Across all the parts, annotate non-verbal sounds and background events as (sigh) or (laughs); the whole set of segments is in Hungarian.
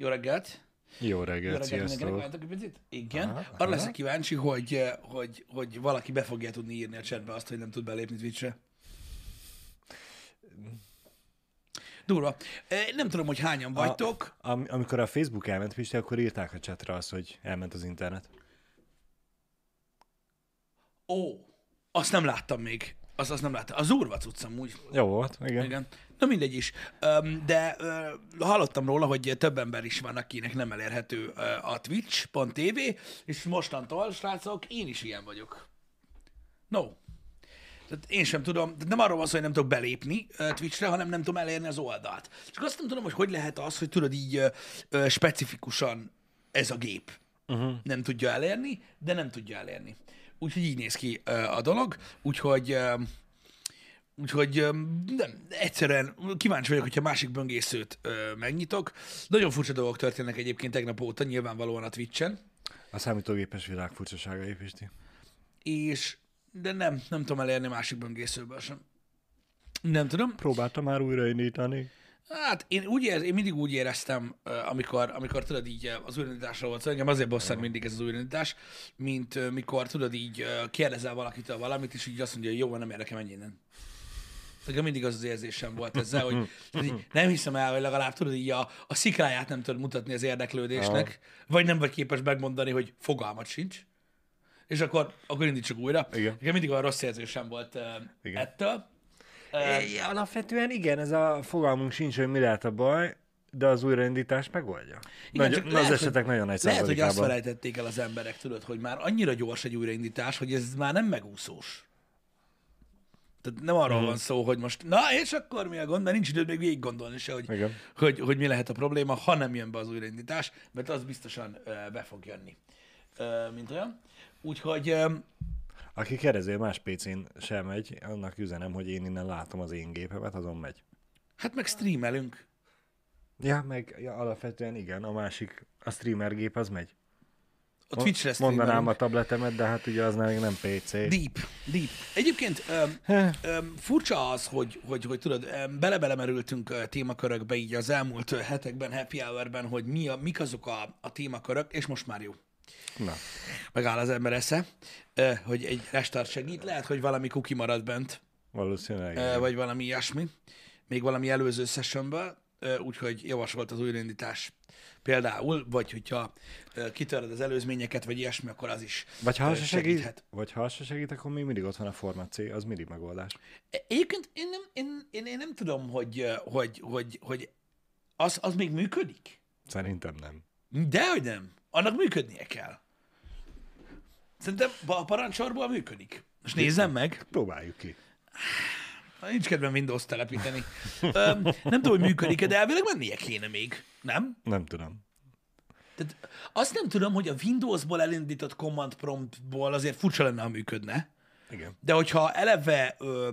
Jó reggelt! Jó Jó reggelt, reggelt mindenkinek, sziasztok! picit? Igen. Aha, Arra aha. leszek kíváncsi, hogy, eh, hogy, hogy valaki be fogja tudni írni a chatbe azt, hogy nem tud belépni Twitchre. Durva. Eh, Nem tudom, hogy hányan vagytok. Am- amikor a Facebook elment, Pisti, akkor írták a chatre azt, hogy elment az internet. Ó, azt nem láttam még. Azt, azt nem láttam. Az urva cucc amúgy. Jó volt, igen. Igen. Na mindegy is. De hallottam róla, hogy több ember is van, akinek nem elérhető a twitch.tv, és mostantól, srácok, én is ilyen vagyok. No. Tehát én sem tudom, tehát nem arról van szó, hogy nem tudok belépni Twitchre, hanem nem tudom elérni az oldalt. Csak azt nem tudom, hogy hogy lehet az, hogy tudod így specifikusan ez a gép uh-huh. nem tudja elérni, de nem tudja elérni. Úgyhogy így néz ki a dolog, úgyhogy Úgyhogy nem, egyszerűen kíváncsi vagyok, hogyha másik böngészőt ö, megnyitok. Nagyon furcsa dolgok történnek egyébként tegnap óta, nyilvánvalóan a Twitch-en, A számítógépes világ furcsaságai, Pisti. és de nem, nem tudom elérni másik böngészőből sem. Nem tudom. Próbáltam már újraindítani. Hát én, úgy érez, én mindig úgy éreztem, amikor, amikor tudod így az újraindításra volt szó, engem azért bosszant mindig ez az újraindítás, mint mikor tudod így kérdezel valakitől valamit, és így azt mondja, hogy jó, nem érdekel, menj innen. Nekem mindig az az érzésem volt ezzel, hogy nem hiszem el, hogy legalább tudod így a, a szikráját nem tudod mutatni az érdeklődésnek, vagy nem vagy képes megmondani, hogy fogalmat sincs, és akkor, akkor indítsuk újra. Igen. Nekem mindig olyan rossz érzésem volt Igen. ettől. É, alapvetően igen, ez a fogalmunk sincs, hogy mi lehet a baj, de az újraindítás megoldja. Igen, Nagy, csak az lehet, esetek nagyon nagy Lehet, hogy azt felejtették el az emberek, tudod, hogy már annyira gyors egy újraindítás, hogy ez már nem megúszós. Tehát nem arról Mhm. van szó, hogy most, na és akkor mi a gond, mert nincs időd még végig gondolni se, hogy, Igen. hogy, hogy mi lehet a probléma, ha nem jön be az újraindítás, mert az biztosan ö, be fog jönni, ö, mint olyan. Úgyhogy ö, Aki kérdező más PC-n sem megy, annak üzenem, hogy én innen látom az én gépemet, azon megy. hát meg streamelünk. Ja, meg ja, alapvetően igen, a másik, a streamer gép az megy. A Twitch-re Mondanám streamelünk. a tabletemet, de hát ugye az még nem PC. Deep, deep. Egyébként öm, öm, furcsa az, hogy, hogy, hogy tudod, bele-belemerültünk témakörökbe így az elmúlt hetekben, happy hour-ben, hogy mi a, mik azok a, a témakörök, és most már jó. Na, Megáll az ember esze, hogy egy restart segít, lehet, hogy valami kuki marad bent, valószínűleg. ö, igen. vagy valami ilyesmi, még valami előző sessionből, úgyhogy javasolt az újraindítás. Például, vagy hogyha kitöröd az előzményeket, vagy ilyesmi, akkor az is Vagy ha segít, segíthet. vagy ha se segít, akkor még mindig ott van a Format C, az mindig megoldás. Egyébként én nem, én, én, én nem tudom, hogy, hogy, hogy, hogy az, az még működik. Szerintem nem. Dehogy nem. Annak működnie kell. Szerintem a parancsorból működik. Most nézzem meg. Próbáljuk ki. Nincs kedvem Windows telepíteni. Öm, nem tudom, hogy működik-e, de elvileg mennie kéne még. Nem? Nem tudom. Tehát azt nem tudom, hogy a Windowsból elindított command promptból azért furcsa lenne, ha működne. Igen. De hogyha eleve ö,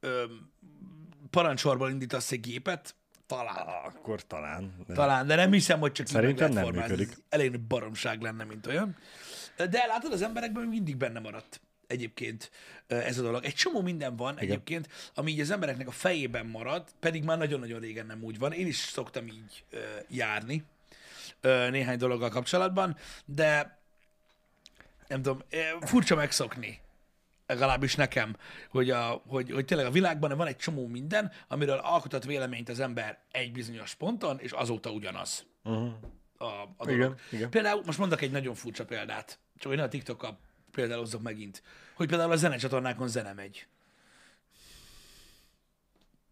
ö, parancsorból indítasz egy gépet, talán. Akkor talán. De Talán, de nem hiszem, hogy csak így Szerintem meg lehet nem formázni. működik. Elég nagy baromság lenne, mint olyan. De látod, az emberekben mindig benne maradt egyébként ö, ez a dolog. Egy csomó minden van Igen. egyébként, ami így az embereknek a fejében marad, pedig már nagyon-nagyon régen nem úgy van. Én is szoktam így ö, járni ö, néhány dologgal kapcsolatban, de nem tudom, furcsa megszokni legalábbis nekem, hogy, a, hogy, hogy tényleg a világban van egy csomó minden, amiről alkotott véleményt az ember egy bizonyos ponton, és azóta ugyanaz uh-huh. a, a dolog. Igen, igen. Például most mondok egy nagyon furcsa példát, csak én a TikTokkal példálozzak megint, hogy például a zenecsatornákon zene megy.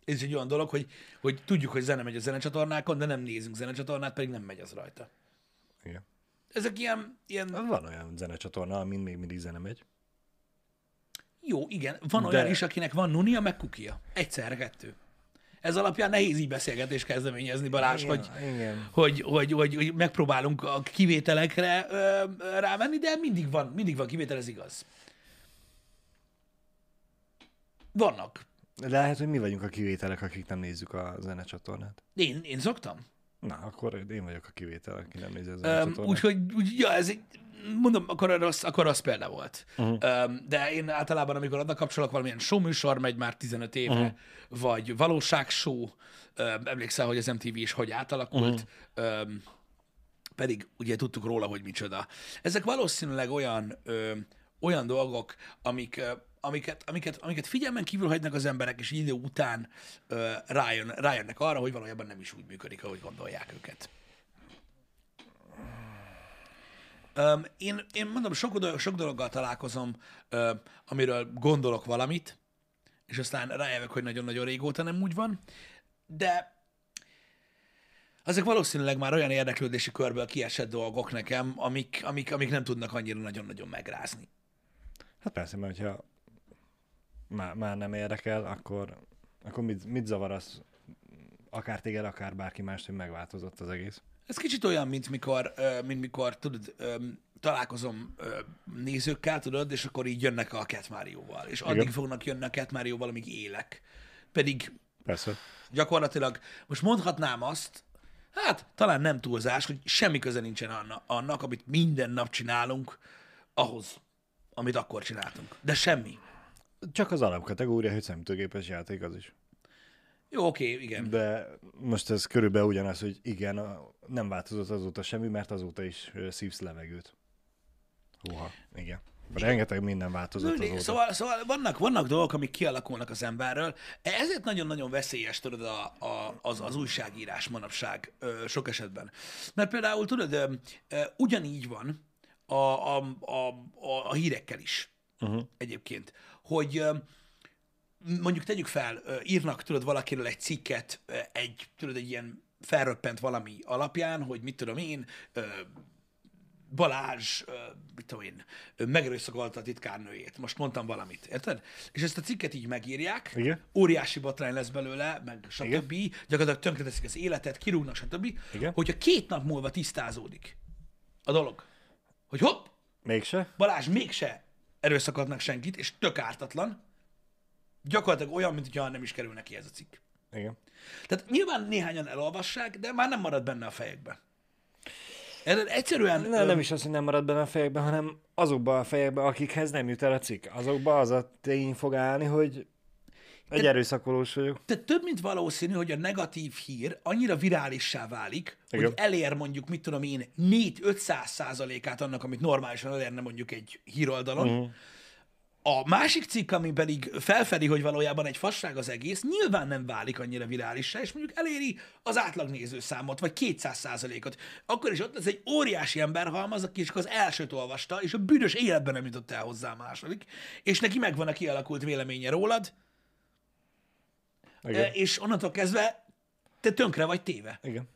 Ez egy olyan dolog, hogy, hogy tudjuk, hogy zene megy a zenecsatornákon, de nem nézünk zenecsatornát, pedig nem megy az rajta. Igen. Ezek ilyen, ilyen Van olyan zenecsatorna, amin még mindig zene megy. Jó, igen. Van De- olyan is, akinek van nunia, meg kukia. Egyszerre kettő. Ez alapján nehéz így beszélgetést kezdeményezni, Balázs, Igen, hogy, igen. hogy, hogy, hogy, hogy megpróbálunk a kivételekre ö, rámenni, de mindig van, mindig van kivétel, ez igaz. Vannak. Lehet, hogy mi vagyunk a kivételek, akik nem nézzük a zenecsatornát. Én, én szoktam. Na, akkor én vagyok a kivétel, aki nem nézi a Um, zenecsatornát. úgyhogy, úgy, ja, ez egy, mondom, akkor rossz, akkor rossz példa volt. Uh-huh. De én általában, amikor adnak kapcsolok, valamilyen show műsor megy már 15 éve, uh-huh. vagy valóságshow, emlékszel, hogy az MTV is hogy átalakult, uh-huh. pedig ugye tudtuk róla, hogy micsoda. Ezek valószínűleg olyan, ö, olyan dolgok, amik, amiket, amiket, amiket figyelmen kívül hagynak az emberek, és idő után ö, rájön, rájönnek arra, hogy valójában nem is úgy működik, ahogy gondolják őket. Öm, én, én mondom, sok, dolog, sok dologgal találkozom, ö, amiről gondolok valamit, és aztán rájövök, hogy nagyon-nagyon régóta nem úgy van, de ezek valószínűleg már olyan érdeklődési körből kiesett dolgok nekem, amik, amik, amik nem tudnak annyira nagyon-nagyon megrázni. Hát persze, mert hogyha már, már nem érdekel, akkor, akkor mit, mit zavar az akár téged, akár bárki más, hogy megváltozott az egész. Ez kicsit olyan, mint mikor, mint mikor tudod, találkozom nézőkkel, tudod, és akkor így jönnek a Cat Mario-val, és addig Igen. fognak jönni a Cat Mario-val, amíg élek. Pedig Persze. gyakorlatilag most mondhatnám azt, hát talán nem túlzás, hogy semmi köze nincsen anna- annak, amit minden nap csinálunk, ahhoz, amit akkor csináltunk. De semmi. Csak az alapkategória, hogy számítógépes játék az is. Jó, oké, igen. De most ez körülbelül ugyanaz, hogy igen, nem változott azóta semmi, mert azóta is szívsz levegőt. Húha, igen. Rengeteg minden változott Mindig. azóta. Szóval, szóval vannak, vannak dolgok, amik kialakulnak az emberről. Ezért nagyon-nagyon veszélyes, tudod, a, a, az, az újságírás manapság ö, sok esetben. Mert például, tudod, ö, ö, ugyanígy van a, a, a, a, a hírekkel is Uh-huh. egyébként, hogy ö, mondjuk tegyük fel, írnak, tudod, valakiről egy cikket, egy, tudod, egy ilyen felröppent valami alapján, hogy mit tudom én, Balázs, mit tudom én, megerőszakolta a titkárnőjét. Most mondtam valamit, érted? És ezt a cikket így megírják, Igen. óriási botrány lesz belőle, meg stb. Gyakorlatilag tönkreteszik az életet, kirúgnak, stb. Igen. Hogyha két nap múlva tisztázódik a dolog, hogy hopp, Mégse? Balázs mégse erőszakoltnak senkit, és tök ártatlan, gyakorlatilag olyan, mint hogyha nem is kerül neki ez a cikk. Igen. Tehát nyilván néhányan elolvassák, de már nem marad benne a fejekbe. Érted? Egyszerűen... Ne, nem is az, hogy nem marad benne a fejekben, hanem azokban a fejekben, akikhez nem jut el a cikk. Azokban az a tény fog állni, hogy egy Te- erőszakolós vagyok. Tehát több, mint valószínű, hogy a negatív hír annyira virálissá válik, Igen. hogy elér mondjuk, mit tudom én, 4-500 százalékát annak, amit normálisan elérne mondjuk egy híroldalon. Uh-huh. A másik cikk, ami pedig felfedi, hogy valójában egy fasság az egész, nyilván nem válik annyira virálissá, és mondjuk eléri az átlag nézőszámot, vagy 200 százalékot. Akkor is ott ez egy óriási emberhalmaz, aki csak az elsőt olvasta, és a büdös életben nem jutott el hozzá a második, és neki megvan a kialakult véleménye rólad, Igen. E, és onnantól kezdve te tönkre vagy téve. Igen.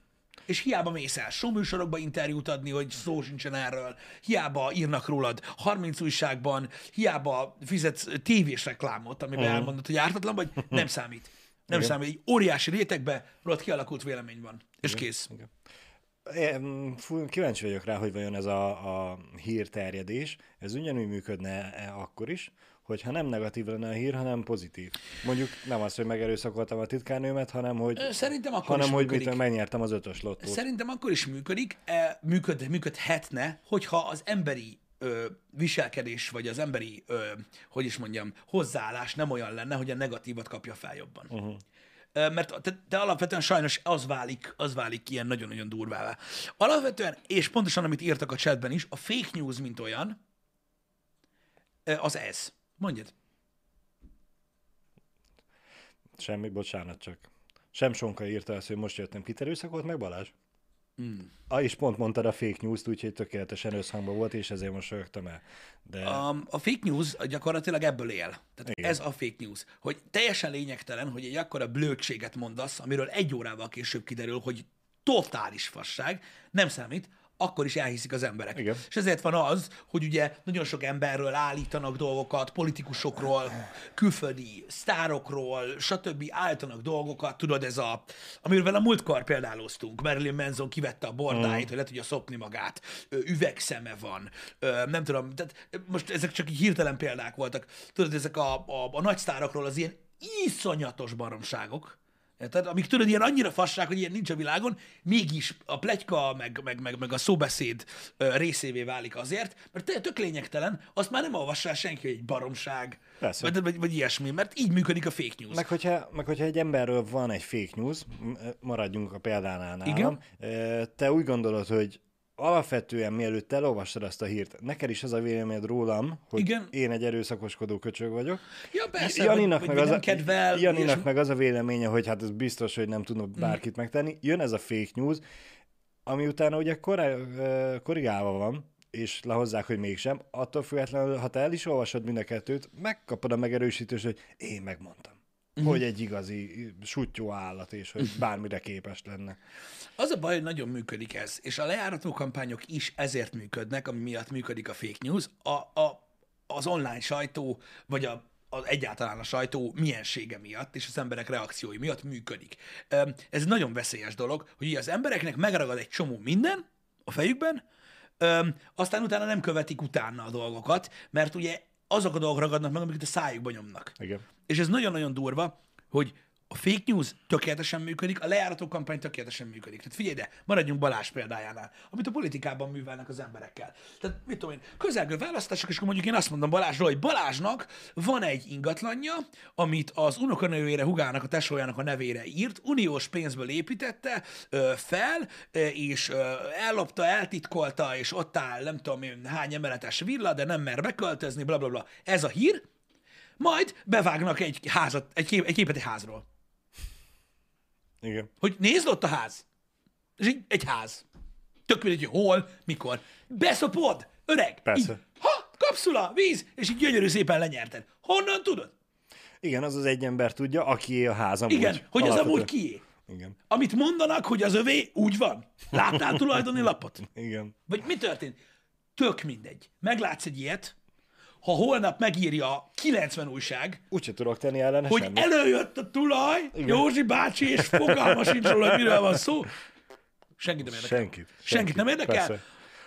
És hiába mész el showműsorokba interjút adni, hogy szó sincsen erről, hiába írnak rólad 30 újságban, hiába fizetsz tévés reklámot, amiben uh-huh. elmondod, hogy ártatlan vagy, nem számít. Nem Igen. számít. Egy óriási rétegbe rólad kialakult vélemény van. És Igen. kész. Igen. Én fú, kíváncsi vagyok rá, hogy vajon ez a, a hírterjedés, ez ugyanúgy működne akkor is, hogyha nem negatív lenne a hír, hanem pozitív. Mondjuk nem az, hogy megerőszakoltam a titkárnőmet, hanem hogy, Szerintem akkor hanem, is hogy működik. mit, megnyertem az ötös lottót. Szerintem akkor is működik, e, működ, működhetne, hogyha az emberi ö, viselkedés, vagy az emberi, ö, hogy is mondjam, hozzáállás nem olyan lenne, hogy a negatívat kapja fel jobban. Uh-huh. Mert te, te alapvetően sajnos az válik, az válik ilyen nagyon-nagyon durvává. Alapvetően, és pontosan amit írtak a chatben is, a fake news, mint olyan, ö, az ez. Mondjad. Semmi, bocsánat csak. Sem Sonka írta ezt, hogy most jöttem. Kit erőszakolt meg Balázs? Mm. Ah, és pont mondtad a fake news-t, úgyhogy tökéletesen összhangban volt, és ezért most rögtem el. De Um, a fake news gyakorlatilag ebből él. Tehát Igen. ez a fake news. Hogy teljesen lényegtelen, hogy egy akkora blödséget mondasz, amiről egy órával később kiderül, hogy totális fasság, nem számít, akkor is elhiszik az emberek. Igen. És ezért van az, hogy ugye nagyon sok emberről állítanak dolgokat, politikusokról, külföldi sztárokról, stb. állítanak dolgokat, tudod, ez a, amiről a múltkor példáloztunk, Marilyn Manson kivette a bordáit, hogy le tudja szopni magát, üvegszeme van, nem tudom, tehát most ezek csak így hirtelen példák voltak, tudod, ezek a, a, a nagy sztárokról az ilyen iszonyatos baromságok, Érted? Amik tudod, ilyen annyira fasság, hogy ilyen nincs a világon, mégis a plegyka, meg, meg, meg, meg a szóbeszéd ö, részévé válik azért, mert tök lényegtelen, azt már nem olvassa el senki, hogy egy baromság, Persze. vagy, vagy, vagy ilyesmi, mert így működik a fake news. Meg hogyha, meg hogyha egy emberről van egy fake news, maradjunk a példánál nálam, Igen. te úgy gondolod, hogy alapvetően mielőtt elolvastad azt a hírt, neked is az a véleményed rólam, hogy Igen. én egy erőszakoskodó köcsög vagyok. Ja, persze, Janinak, hogy, meg, hogy az a, kedvel. Janinak és- meg az a véleménye, hogy hát ez biztos, hogy nem tudna Mhm. bárkit megtenni. Jön ez a fake news, ami utána ugye korá- korrigálva van, és lehozzák, hogy mégsem. Attól függetlenül, ha te el is olvasod mind a kettőt, megkapod a megerősítést, hogy én megmondtam. Mhm. Hogy egy igazi sutyó állat, és hogy bármire képes lenne. Az a baj, hogy nagyon működik ez, és a lejárató kampányok is ezért működnek, ami miatt működik a fake news. A, a, az online sajtó, vagy a, az egyáltalán a sajtó miensége miatt, és az emberek reakciói miatt működik. Ez nagyon veszélyes dolog, hogy az embereknek megragad egy csomó minden a fejükben, aztán utána nem követik utána a dolgokat, mert ugye azok a dolgok ragadnak meg, amiket a szájukba nyomnak. Igen. És ez nagyon-nagyon durva, hogy a fake news tökéletesen működik, a lejárató kampány tökéletesen működik. Tehát figyelj ide, maradjunk Balázs példájánál, amit a politikában művelnek az emberekkel. Tehát mit tudom én, közelgő választások, és akkor mondjuk én azt mondom Balázsról, hogy Balázsnak van egy ingatlanja, amit az unokanőjére, hugának, a tesójának a nevére írt, uniós pénzből építette ö, fel, és ö, ellopta, eltitkolta, és ott áll nem tudom én hány emeletes villa, de nem mer beköltözni, bla bla bla. Ez a hír, majd bevágnak egy házat, egy, kép, egy képet egy házról. Igen. Hogy nézd ott a ház. És így egy ház. Tök mindegy, hogy hol, mikor. Beszopod, öreg. Persze. Így, ha, kapszula, víz, és így gyönyörű szépen lenyerted. Honnan tudod? Igen, az az egy ember tudja, aki a házam Igen, hogy az amúgy kié. Igen. Amit mondanak, hogy az övé, úgy van. Láttál tulajdoni lapot? Igen. Vagy mi történt? Tök mindegy. Meglátsz egy ilyet, ha holnap megírja a 90 újság, Úgyse tudok tenni ellene hogy semmit. előjött a tulaj, Józsi bácsi, és fogalma sincs róla, hogy miről van szó. Senkit nem érdekel. Senkit. Senkit nem érdekel? Persze.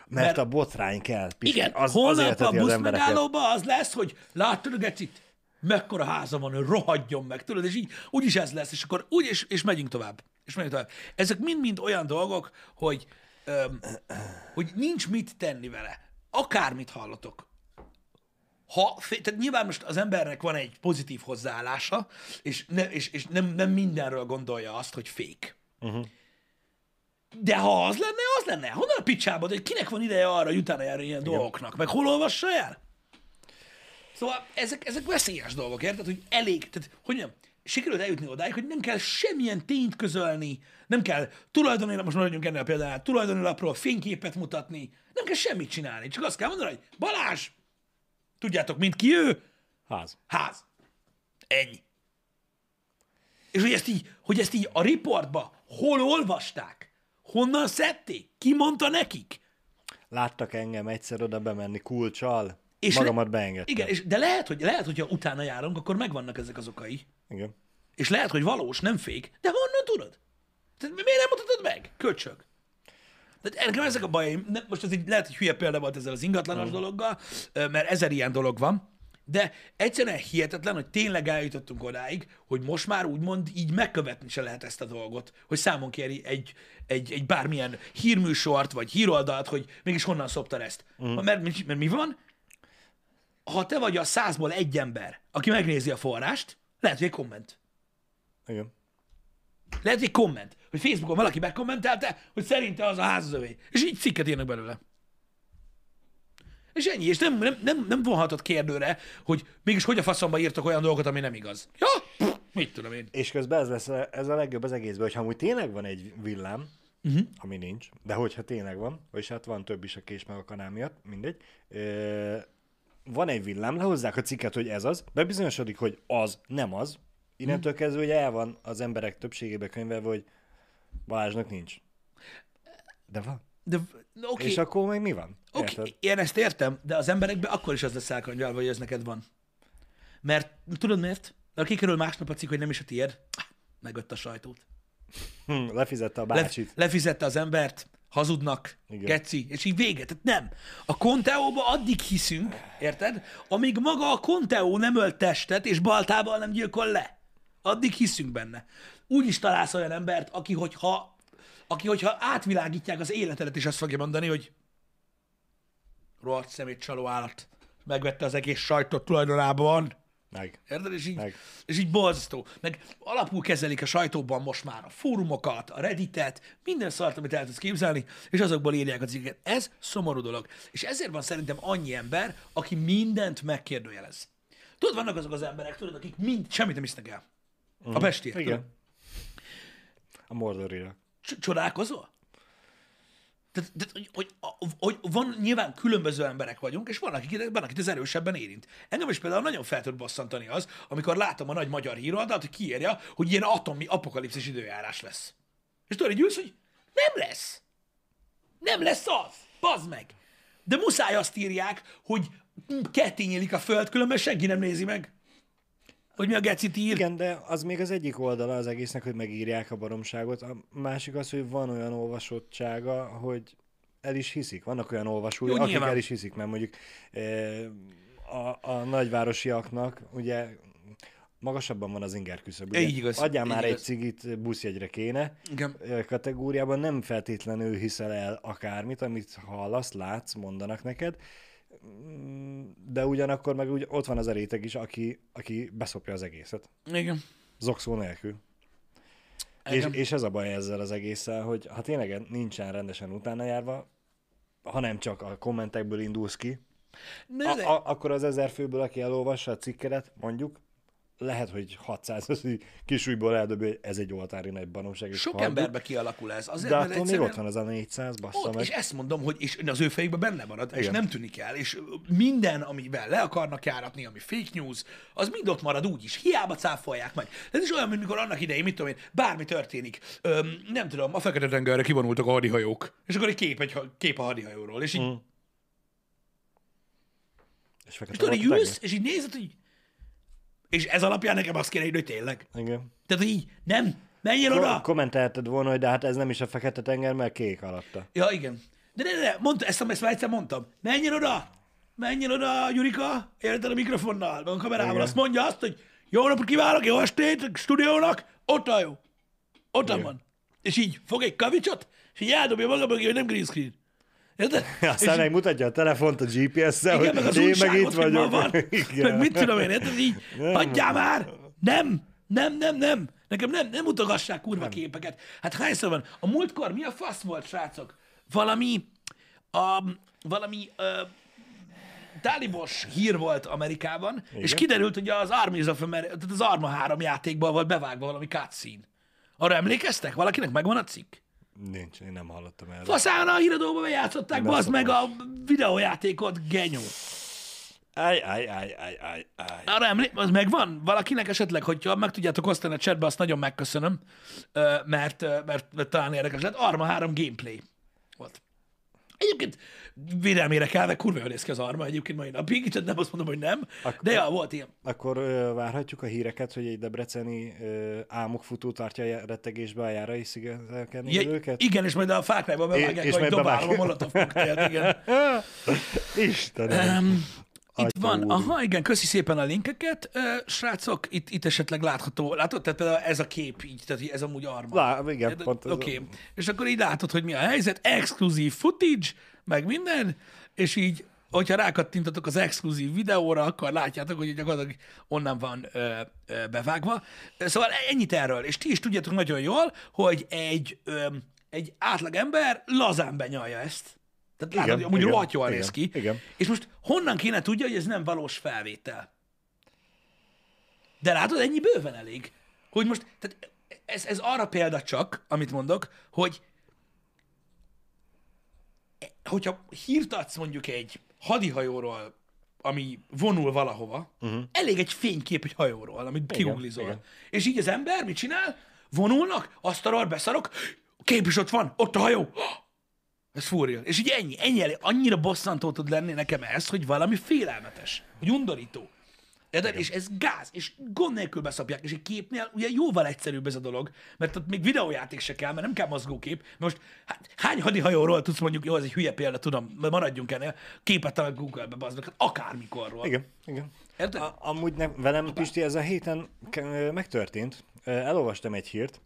Mert, Mert- a botrány kell. Pisti. Igen, az, holnap a embereket. buszmegállóban az lesz, hogy láttad a gecit? Mekkora háza van, hogy rohadjon meg, tudod, és így úgyis ez lesz, és akkor úgy, és, és megyünk tovább. És megyünk tovább. Ezek mind-mind olyan dolgok, hogy, öm, hogy nincs mit tenni vele. Akármit hallotok. Ha, tehát nyilván most az embernek van egy pozitív hozzáállása, és, ne, és, és nem, nem mindenről gondolja azt, hogy fék. De ha az lenne, az lenne. Honnan a picsába, hogy kinek van ideje arra, hogy utána járni ilyen dolgoknak? Meg hol olvassa el? Szóval ezek, ezek veszélyes dolgok, érted? Hogy elég, tehát hogy nem, sikerült eljutni odáig, hogy nem kell semmilyen tényt közölni, nem kell tulajdoni, most maradjunk ennél a példánál, tulajdoni lapról fényképet mutatni, nem kell semmit csinálni, csak azt kell mondani, hogy Balázs, tudjátok, mint ki ő, Ház. ház. Ennyi. És hogy ezt így, hogy ezt így a riportba hol olvasták, honnan szedték, ki mondta nekik, Láttak engem egyszer oda bemenni kulcsal, És és le- magamat beengedtem. Igen, és, de lehet, hogy, lehet, hogyha utána járunk, akkor megvannak ezek az okai. Igen. És lehet, hogy valós, nem fék, de honnan tudod? Tehát mi- miért nem mutatod meg? Köcsög. Tehát nekem ezek a bajaim, most ez egy, lehet, hogy hülye példa volt ezzel az ingatlanos dologgal, ö, mert ezer ilyen dolog van, de egyszerűen hihetetlen, hogy tényleg eljutottunk odáig, hogy most már úgymond így megkövetni se lehet ezt a dolgot, hogy számon kéri egy, egy, egy bármilyen hírműsort, vagy híroldalt, hogy mégis honnan szoptad ezt. Mm. Mert, mert, mert mi van? Ha te vagy a százból egy ember, aki megnézi a forrást, lehet, hogy egy komment. Igen. Lehet egy komment, hogy Facebookon valaki megkommentelte, hogy szerinte az a ház az övé. És így cikket írnak belőle. És ennyi, és nem, nem, nem, nem vonhatod kérdőre, hogy mégis hogy a faszomba írtak olyan dolgokat, ami nem igaz. Ja, pff, mit tudom én. És közben ez lesz a- ez a legjobb az egészben, hogy ha amúgy tényleg van egy villám, uh-huh. ami nincs, de hogyha tényleg van, vagyis hát van több is a kés meg a kanál miatt, mindegy, ö, van egy villám, lehozzák a cikket, hogy ez az, bebizonyosodik, hogy az nem az, innentől kezdve, hogy el van az emberek többségébe könyvelve, hogy Balázsnak nincs. De van. De Okay. És akkor meg mi van? Érted? én ezt értem, de az emberekben akkor is az lesz elkönyvelve, hogy ez neked van. Mert tudod miért? Mert kikerül másnap a cikk, hogy nem is a tiéd, megött a sajtót. Hm, lefizette a Le, bácsit. lefizette az embert, hazudnak. Igen. geci, és így vége. Tehát nem. A Conteóba addig hiszünk, érted? Amíg maga a Conteó nem ölt testet, és baltával nem gyilkol le. Addig hiszünk benne. Úgy is találsz olyan embert, aki hogyha, aki, hogyha átvilágítják az életedet, és azt fogja mondani, hogy rohadt szemét csaló állat. Megvette az egész sajtot tulajdonában. Meg. Érted? És így, Meg. és így borzasztó. Meg alapul kezelik a sajtóban most már a fórumokat, a Redditet, minden szart, amit el tudsz képzelni, és azokból írják a cikket. Ez szomorú dolog. És ezért van szerintem annyi ember, aki mindent megkérdőjelez. Tudod, vannak azok az emberek, tudod, akik mind, semmit nem hisznek el. A pestiek. tudod? A Mordorira. Cs- Csodálkozol? Tehát, tehát hogy, hogy, hogy, van, nyilván különböző emberek vagyunk, és van, akik, van, akit ez erősebben érint. Engem is például nagyon fel tud bosszantani az, amikor látom a nagy magyar híroldalt, hogy kiírja, hogy ilyen atomi apokalipszis időjárás lesz. És tudod, hogy ülsz, hogy nem lesz. Nem lesz az. Bazd meg. De muszáj azt írják, hogy ketté nyílik a föld, különben senki nem nézi meg. Hogy mi a gecit ír. Igen, de az még az egyik oldala az egésznek, hogy megírják a baromságot. A másik az, hogy van olyan olvasottsága, hogy el is hiszik. Vannak olyan olvasói, Jó, akik nyilván. el is hiszik, mert mondjuk eh, a, a nagyvárosiaknak ugye magasabban van az inger küszöb. ugye? Így igaz, Adjál így már igaz. egy cigit buszjegyre kéne. Igen. Ö, kategóriában nem feltétlenül hiszel el akármit, amit hallasz, látsz, mondanak neked, de ugyanakkor meg úgy ott van az a réteg is, aki, aki beszopja az egészet. Igen. Zokszó nélkül. És, Igen. és ez a baj ezzel az egésszel, hogy ha tényleg nincsen rendesen utána járva, hanem csak a kommentekből indulsz ki, Ne, a, a, akkor az ezer főből, aki elolvassa a cikkedet, mondjuk, lehet, hogy 600 az kisújból eldobja, hogy ez egy oltári nagy baromság. és Sok halljuk, emberbe kialakul ez. Azért, De mert attól még egyszerűen- ott van az a 400, bassza meg. és ezt mondom, hogy és az ő fejükben benne marad, és Igen. nem tűnik el, és minden, amivel le akarnak járatni, ami fake news, az mind ott marad úgy is. Hiába cáfolják meg. Ez is olyan, mint mikor annak idején, mit tudom én, bármi történik. Öm, nem tudom, a Fekete-tengerre kivonultak a hadihajók, és akkor egy kép, egy kép a hadihajóról, és így, Mm. És, és fekete tudod, így volt a ülsz, és így nézed, hogy és ez alapján nekem azt kéne hogy tényleg. Igen. Tehát, hogy így, nem, menjél Ko- oda! kommentelted volna, hogy de hát ez nem is a fekete tenger, mert kék alatta. Ja, igen. De ne, ne, ne, mondta, ezt, ezt már egyszer mondtam. Menjen oda! Menjen oda, Gyurika! Érted a mikrofonnal, a kamerával. Igen. Azt mondja azt, hogy jó napot kívánok, jó estét a stúdiónak, ott a jó. Ott van. És így fog egy kavicsot, és így eldobja maga mögé, hogy nem green screen. Érted? (laughs) Aztán és, meg mutatja a telefont a GPS-szel, igen, meg az hogy én meg itt hogy vagyok. van. (laughs) Meg mit tudom én, érted? Így, Nem. adjál már! Nem! Nem, nem, nem! Nekem nem, nem mutogassák kurva nem. képeket. Hát hányszor van? A múltkor mi a fasz volt, srácok? Valami, a, valami ö, tálibos hír volt Amerikában, Igen? és kiderült, hogy az Armies of America, tehát az Arma 3 játékban volt bevágva valami cutscene. Arra emlékeztek? Valakinek megvan a cikk? Nincs, én nem hallottam erről. Faszán a híradóba bejátszották, bazd meg a videójátékot, genyó. Áj, áj, áj, áj, áj, áj. Arra emlé- az megvan? Valakinek esetleg, hogyha meg tudjátok osztani a chatbe, azt nagyon megköszönöm, mert, mert, mert talán érdekes lett. Arma 3 gameplay. Egyébként védelmére kell, meg kurva jól néz ki az Arma egyébként mai napig, tehát nem azt mondom, hogy nem, Akkor- de ja, volt ilyen. Akkor ö, várhatjuk a híreket, hogy egy debreceni ö, álmokfutó tartja a rettegésbe a járai szigeteken Ja, élőket? igen, és majd a Cry-ban bevágják, és hogy dobálom a. Molotov igen. (laughs) Istenem! Um, itt van, úr. aha, igen, köszi szépen a linkeket, srácok, itt, itt esetleg látható, látod, tehát például ez a kép így, tehát ez amúgy arma. Lá, igen, pont Oké, ez okay. és akkor így látod, hogy mi a helyzet, exkluzív footage, meg minden, és így, hogyha rákattintatok az exkluzív videóra, akkor látjátok, hogy gyakorlatilag onnan van ö, ö, bevágva. Szóval ennyit erről, és ti is tudjátok nagyon jól, hogy egy, ö, egy átlag ember lazán benyalja ezt. Tehát látod, Igen, hogy amúgy igen, rohadt jól igen, néz ki. igen. És most honnan kéne tudja, hogy ez nem valós felvétel? De látod, ennyi bőven elég. Hogy most, tehát ez, ez arra példa csak, amit mondok, hogy hogyha hírt adsz mondjuk egy hadihajóról, ami vonul valahova, uh-huh. elég egy fénykép egy hajóról, amit kiuglizol. És így az ember mit csinál? Vonulnak, azt arról beszarok, kép is ott van, ott a hajó. Ez fúrja. És így ennyi, ennyi. Annyira bosszantó tud lenni nekem ez, hogy valami félelmetes, hogy undorító. Érted? És ez gáz, és gond nélkül beszapják, és egy képnél ugye jóval egyszerűbb ez a dolog, mert ott még videójáték se kell, mert nem kell mozgókép. Most hát, hány hadihajóról tudsz mondjuk, jó, ez egy hülye példa, tudom, maradjunk ennél, képet talál Google-be, bazd meg, hát akármikorról. Igen, igen. Érted? A, amúgy nem, velem, Pisti, ez a héten megtörtént. Elolvastam egy hírt.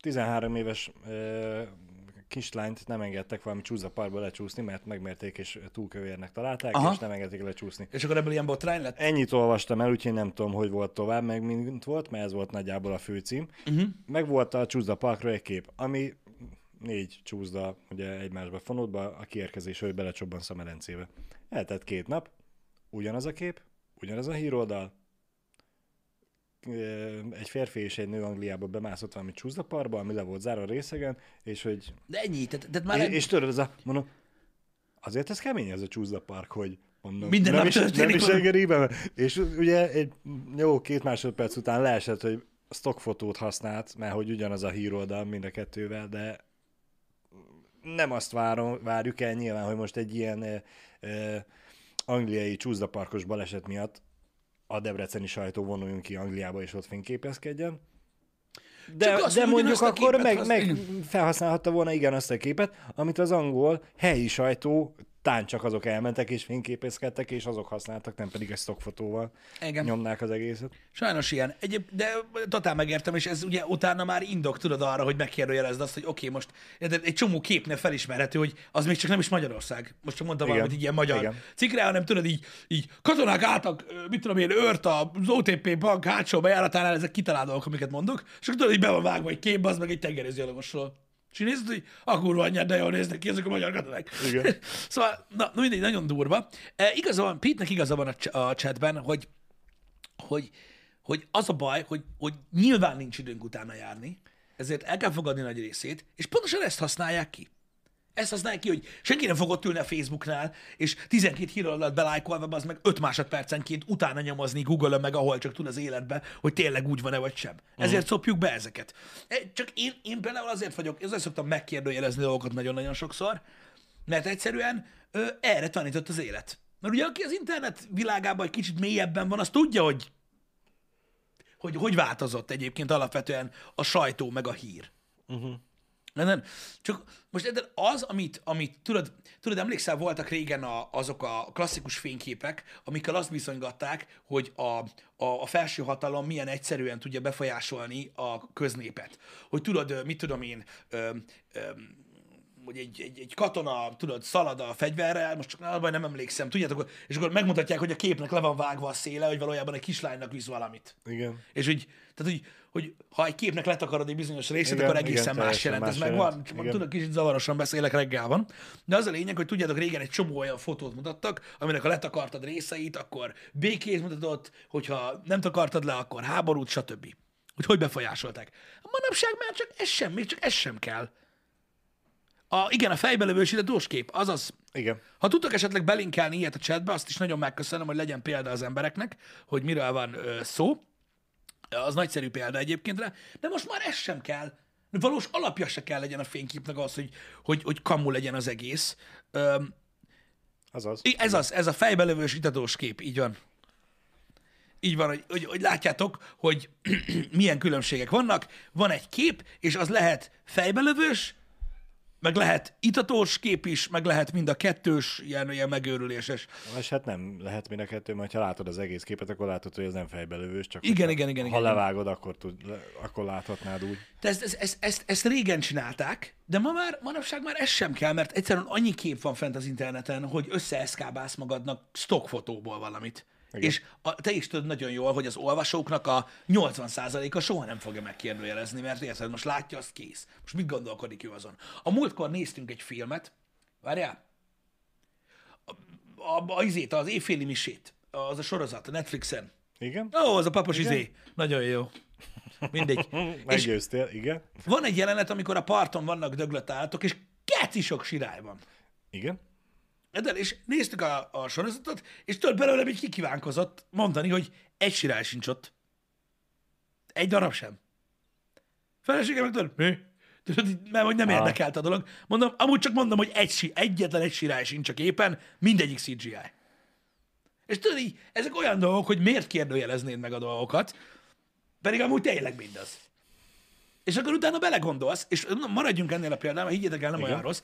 13 éves kislányt nem engedtek valami csúzaparba lecsúszni, mert megmerték és túlkövérnek találták, Aha. és nem engedték lecsúszni. És akkor ebből ilyen botrány lett? Ennyit olvastam el, úgyhogy nem tudom, hogy volt tovább, meg mint volt, mert ez volt nagyjából a főcím. Uh-huh. Meg volt a Csúszda Parkról egy kép, ami négy csúszda ugye egymásba fonódva, a kiérkezés, hogy belecsobbansz a medencébe. Eltett két nap, ugyanaz a kép, ugyanaz a híroldal, egy férfi és egy nő Angliába bemászott valami csúszdaparba, ami le volt zárva részegen, és hogy De ennyi, tehát, tehát már és, egy... és tudod, ez a, mondom, azért ez kemény ez a csúszda park, hogy mondom, Minden nem nap is, nem is be. És ugye egy jó két másodperc után leesett, hogy stockfotót használt, mert hogy ugyanaz a híroldal mind a kettővel, de nem azt várom, várjuk el nyilván, hogy most egy ilyen eh, eh, angliai csúszdaparkos baleset miatt a debreceni sajtó vonuljon ki Angliába és ott fényképezkedjen. De, Csak azt, de mondjuk akkor képet meg, meg felhasználhatta volna igen azt a képet, amit az angol helyi sajtó tán csak azok elmentek és fényképezkedtek, és azok használtak, nem pedig egy stockfotóval Igen. nyomnák az egészet. Sajnos ilyen. Egyéb, de totál megértem, és ez ugye utána már indok, tudod arra, hogy megkérdőjelezd azt, hogy oké, okay, most de egy csomó képnél felismerhető, hogy az még csak nem is Magyarország. Most csak mondtam valamit így ilyen magyar Igen. cikkre, hanem tudod így, így katonák álltak, mit tudom én, őrt az OTP bank hátsó bejáratánál, ezek kitaláló dolgok, amiket mondok, és akkor tudod, így be van vágva egy kép, az meg egy tengerészgyalogosról. És így nézed, hogy a kurva anyád, de jól néznek ki ezek a magyar katonák. Igen. (laughs) szóval, na, na mindegy, nagyon durva. E, igaza van, Pete-nek igaza van a, cs- a chatben, hogy hogy, hogy az a baj, hogy, hogy nyilván nincs időnk utána járni, ezért el kell fogadni nagy részét, és pontosan ezt használják ki. Ezt használják ki, hogy senki nem fog ott ülni a Facebooknál, és 12 hír alatt belájkolva, az meg 5 másodpercenként utána nyomozni Google-ön, meg ahol csak tud az életbe, hogy tényleg úgy van-e vagy sem. Ezért szopjuk be ezeket. E, Csak én, én például azért vagyok, ezzel szoktam megkérdőjelezni dolgokat nagyon-nagyon sokszor, mert egyszerűen ö, erre tanított az élet. Mert ugye aki az internet világában egy kicsit mélyebben van, az tudja, hogy hogy, hogy változott egyébként alapvetően a sajtó meg a hír. Uh-huh. Nem, csak most érted, az, amit, amit tudod, tudod, emlékszel, voltak régen a, azok a klasszikus fényképek, amikkel azt bizonygatták, hogy a, a, a felső hatalom milyen egyszerűen tudja befolyásolni a köznépet. Hogy tudod, mit tudom én, ö, ö, hogy egy, egy, egy katona, tudod, szalad a fegyverrel, most csak abban nem emlékszem, tudjátok, és akkor megmutatják, hogy a képnek le van vágva a széle, hogy valójában egy kislánynak visz valamit. Igen. És hogy, tehát, hogy, hogy ha egy képnek letakarod egy bizonyos részét, Igen, akkor egészen igen, más jelent. Ez más meg jelent. van, Igen. tudod, kicsit zavarosan beszélek, reggel van. De az a lényeg, hogy tudjátok, régen egy csomó olyan fotót mutattak, aminek ha letakartad részeit, akkor békét mutatott, hogyha nem takartad le, akkor háborút, stb. Hogy hogy befolyásolták. A manapság már csak ez sem, még csak ez sem kell. A, igen, a fejbe lövősített kép, azaz, Igen. ha tudtok esetleg belinkelni ilyet a chatbe, azt is nagyon megköszönöm, hogy legyen példa az embereknek, hogy miről van ö, szó. Az nagyszerű példa egyébként rá, de most már ez sem kell. Valós alapja se kell legyen a fényképnek az, hogy, hogy, hogy kamu legyen az egész. Öm, Azaz. Ez az, ez a fejbelövős itatós kép, így van. Így van, hogy, hogy, hogy látjátok, hogy (clears throat) milyen különbségek vannak. Van egy kép, és az lehet fejbelövős, meg lehet itatós kép is, meg lehet mind a kettős, ilyen, ilyen megőrüléses. És hát nem lehet mind a kettő, mert ha látod az egész képet, akkor látod, hogy ez nem fejbelövős, csak Igen, igen, igen, ha igen. levágod, akkor, tud, akkor láthatnád úgy. De ezt, ezt, ezt, ezt, ezt régen csinálták, de ma már, manapság már ez sem kell, mert egyszerűen annyi kép van fent az interneten, hogy összeeszkábálsz magadnak stockfotóból valamit. Igen. És a, te is tudod nagyon jól, hogy az olvasóknak a 80%-a soha nem fogja megkérdőjelezni, mert érted, most látja, azt kész. Most mit gondolkodik ő azon? A múltkor néztünk egy filmet, várjál, a, a, a, izét, az éjféli misét, az a sorozat, a Netflixen. Igen? Ó, az a papos izé. Nagyon jó. Mindegy. (laughs) Meggyőztél, igen? van egy jelenet, amikor a parton vannak döglött állatok, és keci sok sirály van. Igen? De, és néztük a, a sorozatot, és több belőlem így kikívánkozott mondani, hogy egy sirály sincs ott. Egy darab sem. Feleségem meg tudod, mi? Tudod, mert hogy nem Ah. érdekelt a dolog. Mondom, amúgy csak mondom, hogy egy, egyetlen egy sirály sincs a képen, mindegyik CGI. És tudod így, ezek olyan dolgok, hogy miért kérdőjeleznéd meg a dolgokat, pedig amúgy tényleg mindaz. És akkor utána belegondolsz, és maradjunk ennél a példánál, mert higgyétek el, nem Igen. olyan rossz.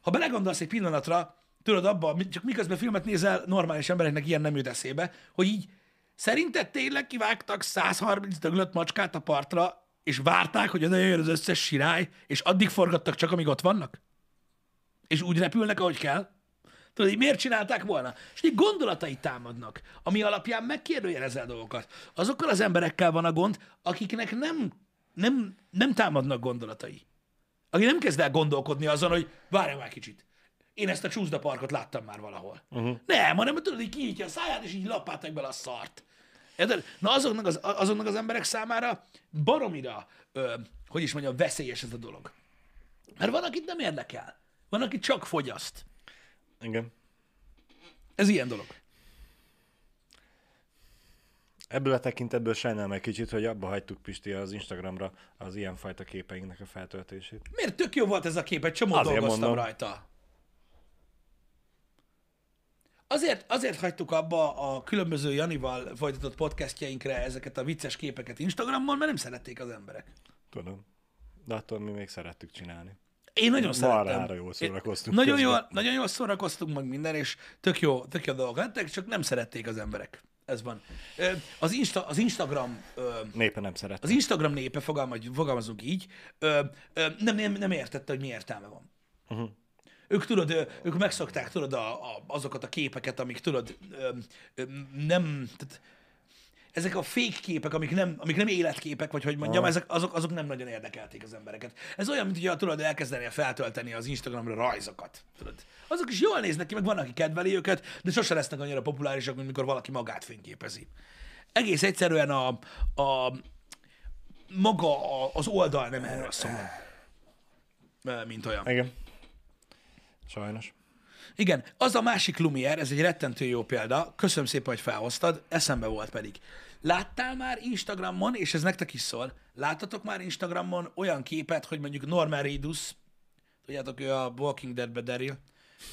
Ha belegondolsz egy pillanatra, tudod abba, mi- csak miközben filmet nézel, normális embereknek ilyen nem jut eszébe, hogy így szerinted tényleg kivágtak 130 döglött macskát a partra, és várták, hogy oda jöjjön az összes sirály, és addig forgattak csak, amíg ott vannak? És úgy repülnek, ahogy kell. Tudod, hogy miért csinálták volna? És így gondolatai támadnak, ami alapján megkérdőjelezel dolgokat. Azokkal az emberekkel van a gond, akiknek nem, nem, nem támadnak gondolatai. Aki nem kezd el gondolkodni azon, hogy várj már kicsit. Én ezt a csúszda parkot láttam már valahol. Uh-huh. Nem, hanem tudod, hogy kinyitja a száját, és így lapáltak bele a szart. Érted? Na azoknak az, azoknak az emberek számára baromira, ö, hogy is mondjam, veszélyes ez a dolog. Mert van, akit nem érdekel. Van, aki csak fogyaszt. Igen. Ez ilyen dolog. Ebből a tekintetből sajnálom egy kicsit, hogy abba hagytuk Pisti az Instagramra az ilyenfajta képeinknek a feltöltését. Miért tök jó volt ez a kép? Egy csomó Azért dolgoztam mondom. rajta. Azért, azért hagytuk abba a különböző Janival folytatott podcastjainkre ezeket a vicces képeket Instagramon, mert nem szerették az emberek. Tudom. De attól mi még szerettük csinálni. Én nagyon szerettem. Marhára jól szórakoztunk Én- Nagyon jól, nagyon jól szórakoztunk meg minden, és tök jó, tök jó dolgok lettek, csak nem szerették az emberek. Ez van. Az, Insta, az Instagram Népe nem szeret. az Instagram népe, fogalmaz, fogalmazunk így, nem, nem, nem értette, hogy mi értelme van. Uh-huh. Ők tudod, ők megszokták, tudod, a, a, azokat a képeket, amik tudod, nem, tehát ezek a fake képek, amik nem, amik nem életképek, vagy hogy mondjam, ezek, azok, azok nem nagyon érdekelték az embereket. Ez olyan, mint hogyha tudod elkezdeni feltölteni az Instagramra rajzokat. Tudod. Azok is jól néznek ki, meg van, aki kedveli őket, de sose lesznek annyira populárisak, mint mikor valaki magát fényképezi. Egész egyszerűen a, a maga a, az oldal nem erről szól, mint olyan. Igen. Sajnos. Igen, az a másik Lumière, ez egy rettentő jó példa, köszönöm szépen, hogy felhoztad, eszembe volt pedig. Láttál már Instagramon, és ez nektek is szól, láttatok már Instagramon olyan képet, hogy mondjuk Norman Reedus, tudjátok, ő a Walking Dead-be Daryl,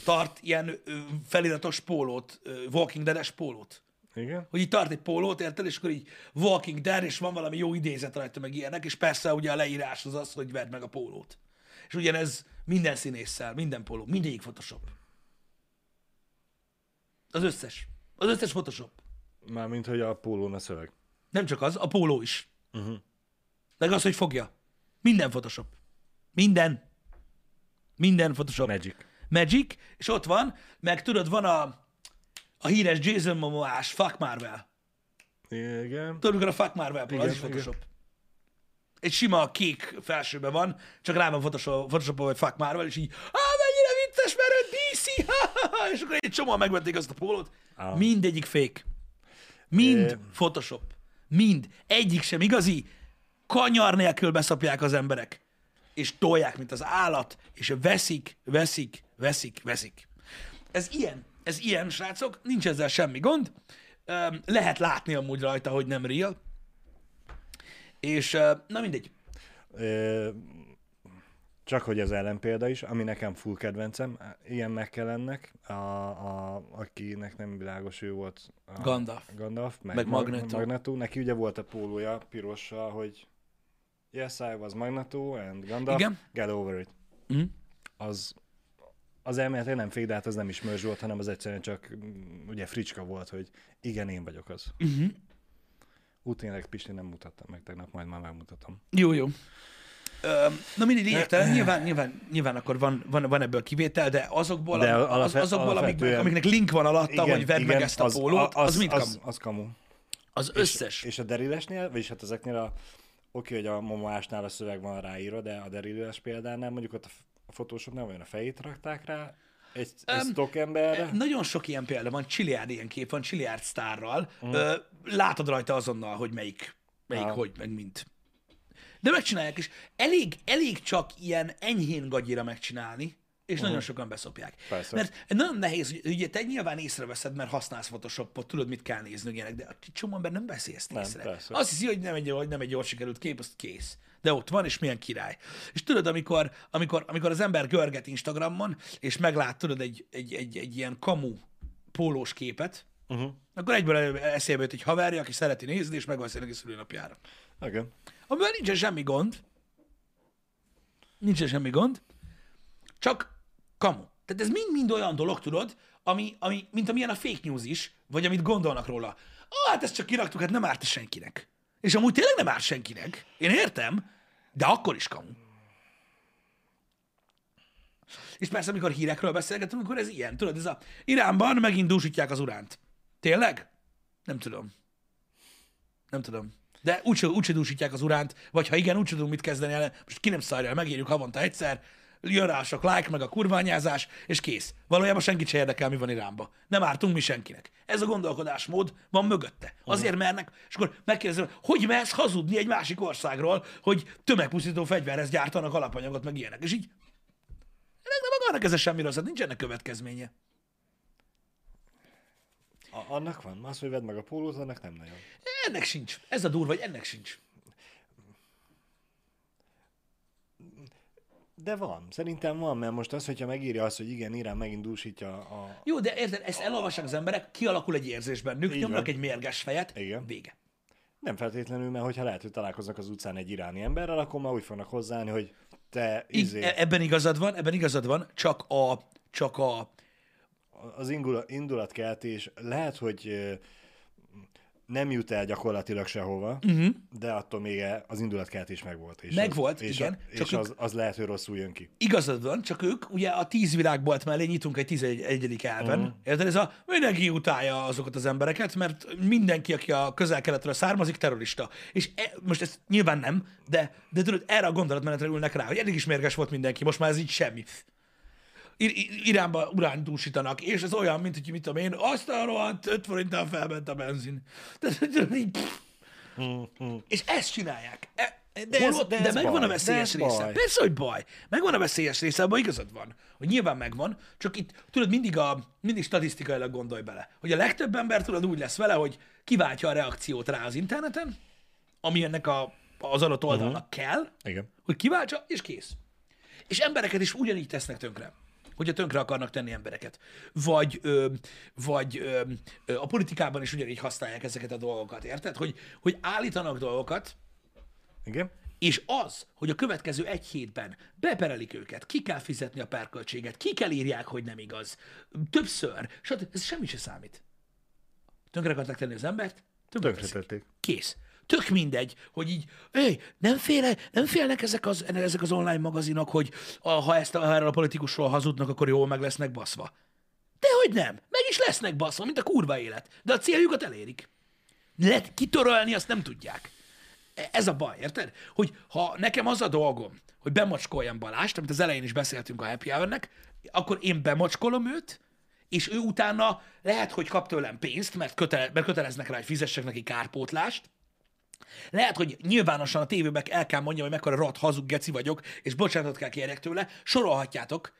tart ilyen ö, feliratos pólót, ö, Walking Dead-es pólót. Igen. Hogy így tart egy pólót, érted, és akkor így Walking Dead, és van valami jó idézet rajta, meg ilyenek, és persze ugye a leírás az az, hogy vedd meg a pólót. És ugyanez minden színésszel, minden póló, mindegyik Photoshop. Az összes. Az összes Photoshop. Mármint, hogy a pólón a szöveg. Nem csak az, a póló is. Uh-huh. Meg az, hogy fogja. Minden Photoshop. Minden. Minden Photoshop. Magic. Magic, és ott van, meg tudod, van a, a híres Jason Momoás Fuck Marvel. Igen. Tudod, mikor a Fuck Marvel póló, az Igen, is Photoshop. Egy sima kék felsőben van, csak rá van Photoshop, Photoshop hogy Fuck Marvel, és így, á, mennyire vicces, mert ő DC, (laughs) és akkor egy csomóan megvették azt a pólót. Ah. Mindegyik fake. Mind É. Photoshop. Mind. Egyik sem igazi. Kanyar nélkül beszapják az emberek. És tolják, mint az állat, és veszik, veszik, veszik, veszik. Ez ilyen. Ez ilyen, srácok. Nincs ezzel semmi gond. Lehet látni amúgy rajta, hogy nem real. És na mindegy. Ö, Csak hogy az ellenpélda is, ami nekem full kedvencem, ilyen meg kell ennek, a, a, akinek nem világos, ő volt a Gandalf. Gandalf, meg, Meg Mag- Magneto. Magneto. Neki ugye volt a pólója pirossal, hogy Yes, I was Magneto and Gandalf, Igen. get over it. Mhm. Az, az elméletileg nem fake, de hát az nem is mörzs volt, hanem az egyszerűen csak mm, ugye fricska volt, hogy igen, én vagyok az. Uh-huh. Úgy tényleg Pisti nem mutattam meg tegnap, majd már megmutatom. Jó, jó. Na mindig lényegtelen, nyilván, nyilván, nyilván akkor van, van, van ebből kivétel, de azokból, De de az, azokból amik, amiknek link van alatta, hogy vedd meg ezt a pólót, az, az mind az, kamu. az kamu. Az összes. És a derilesnél, vagyis hát ezeknél a, oké, hogy a momoásnál a szöveg van ráírva, de a deriles példánál mondjuk ott a, f- a Photoshopnál olyan a fejét rakták rá, egy, egy emberre. Nagyon sok ilyen példa van, csiliárd ilyen kép van, csiliárd sztárral. Ö, látod rajta azonnal, hogy melyik, melyik Aha. hogy, meg mint. De megcsinálják, és elég, elég csak ilyen enyhén gagyira megcsinálni, és nagyon sokan beszopják. Persze. Mert nagyon nehéz, hogy ugye te nyilván észreveszed, mert használsz Photoshopot, tudod, mit kell nézni, ilyenek, de a csomó ember nem veszi ezt Nem, észre. persze. Azt hiszi, hogy nem egy, hogy nem egy jól sikerült kép, az kész. De ott van, és milyen király. És tudod, amikor, amikor, amikor az ember görget Instagramon, és meglát, tudod, egy, egy, egy, egy ilyen kamu pólós képet, Uh-huh. akkor egyből eszébe jut egy haverja, aki szereti nézni, és megveszi neki szülőnapjára. Igen. Amivel nincsen semmi gond. Nincsen semmi gond. Csak kamu. Tehát ez mind-mind olyan dolog, tudod, ami, ami, mint amilyen a fake news is, vagy amit gondolnak róla. Ó, hát ezt csak kiraktuk, hát nem árt senkinek. És amúgy tényleg nem árt senkinek. Én értem, de akkor is kamu. És persze, amikor hírekről beszélgetünk, akkor ez ilyen. Tudod, ez a Iránban megint dúsítják az uránt. Tényleg? Nem tudom. Nem tudom. De úgyse, úgyse dúsítják az uránt, vagy ha igen, úgy tudunk mit kezdeni el. Most ki nem szarja el, megírjuk havonta egyszer, jön rá a sok like, meg a kurványázás, és kész. Valójában senkit se érdekel, mi van Iránba. Nem ártunk mi senkinek. Ez a gondolkodásmód van mögötte. Azért mernek, és akkor megkérdezem, hogy mersz hazudni egy másik országról, hogy tömegpusztító fegyverhez gyártanak alapanyagot, meg ilyenek. És így nem akarnak ezzel semmi rosszat, nincs ennek következménye. A, annak van. Az, hogy vedd meg a pólót, annak nem nagyon. Ennek sincs. Ez a durva, hogy ennek sincs. De van. Szerintem van, mert most az, hogyha megírja azt, hogy igen, Irán megint dúsítja a... Jó, de érted, ezt elolvassák az emberek, kialakul egy érzés bennük, nyomnak egy mérges fejet, Igen. vége. Nem feltétlenül, mert hogyha lehet, hogy találkoznak az utcán egy iráni emberrel, akkor már úgy fognak hozzáállni, hogy te izé, Így, e- ebben igazad van, ebben igazad van, csak a, csak a, az indula- indulatkeltés lehet, hogy nem jut el gyakorlatilag sehova, uh-huh. de attól még az indulatkeltés megvolt. És. Megvolt, az, és igen, A, csak és az, az lehet, hogy rosszul jön ki. igazad van, csak ők ugye a tíz világbolt mellé nyitunk egy tizenegyedik elven. Uh-huh. Érted? Ez a mindenki utálja azokat az embereket, mert mindenki, aki a közel-keletről származik, terrorista. És e, most ez nyilván nem, de, de tudod, erre a gondolatmenetre ülnek rá, hogy eddig is mérges volt mindenki, most már ez így semmi. Ir- Ir- Iránba urán dúsítanak, és ez olyan, mint hogy mit tudom én, azt a rohadt 5 forinttal felment a benzin. Tehát, így, pff. És ezt csinálják. E, De ez- Holott, de de, ez megvan baj, a de veszélyes ez része. baj. Persze, hogy baj. Megvan a veszélyes része, abban igazad van. Hogy nyilván megvan, csak itt tudod, mindig, a, mindig statisztikailag gondolj bele. Hogy a legtöbb ember tudod úgy lesz vele, hogy kiváltja a reakciót rá az interneten, ami ennek a, az adott oldalnak uh-huh. kell, Igen. hogy kiváltsa, és kész. És embereket is ugyanígy tesznek tönkre. Hogyha tönkre akarnak tenni embereket. Vagy, ö, vagy ö, ö, a politikában is ugyanígy használják ezeket a dolgokat, érted? Hogy, hogy állítanak dolgokat, Igen. és az, hogy a következő egy hétben beperelik őket, ki kell fizetni a perköltséget, ki kell írják, hogy nem igaz, többször, stb. Ez semmi se számít. Tönkre akartak tenni az embert, tönkre. Tönkretették. Kész. Tök mindegy, hogy így, hey, nem, féle, nem félnek ezek az, ezek az online magazinok, hogy a, ha, ezt a, erről a politikusról hazudnak, akkor jól meg lesznek baszva. Dehogy nem. Meg is lesznek baszva, mint a kurva élet. De a céljukat elérik. Lehet kitörölni, azt nem tudják. E- Ez a baj, érted? Hogy ha nekem az a dolgom, hogy bemocskoljam Balást, amit az elején is beszéltünk a Happy Hour-nek, akkor én bemocskolom őt, és ő utána lehet, hogy kap tőlem pénzt, mert, kötele, mert köteleznek rá, hogy fizessek neki kárpótlást, lehet, hogy nyilvánosan a tévében el kell mondjam, hogy mekkora rohadt hazug geci vagyok, és bocsánatot kell kérjek tőle, sorolhatjátok,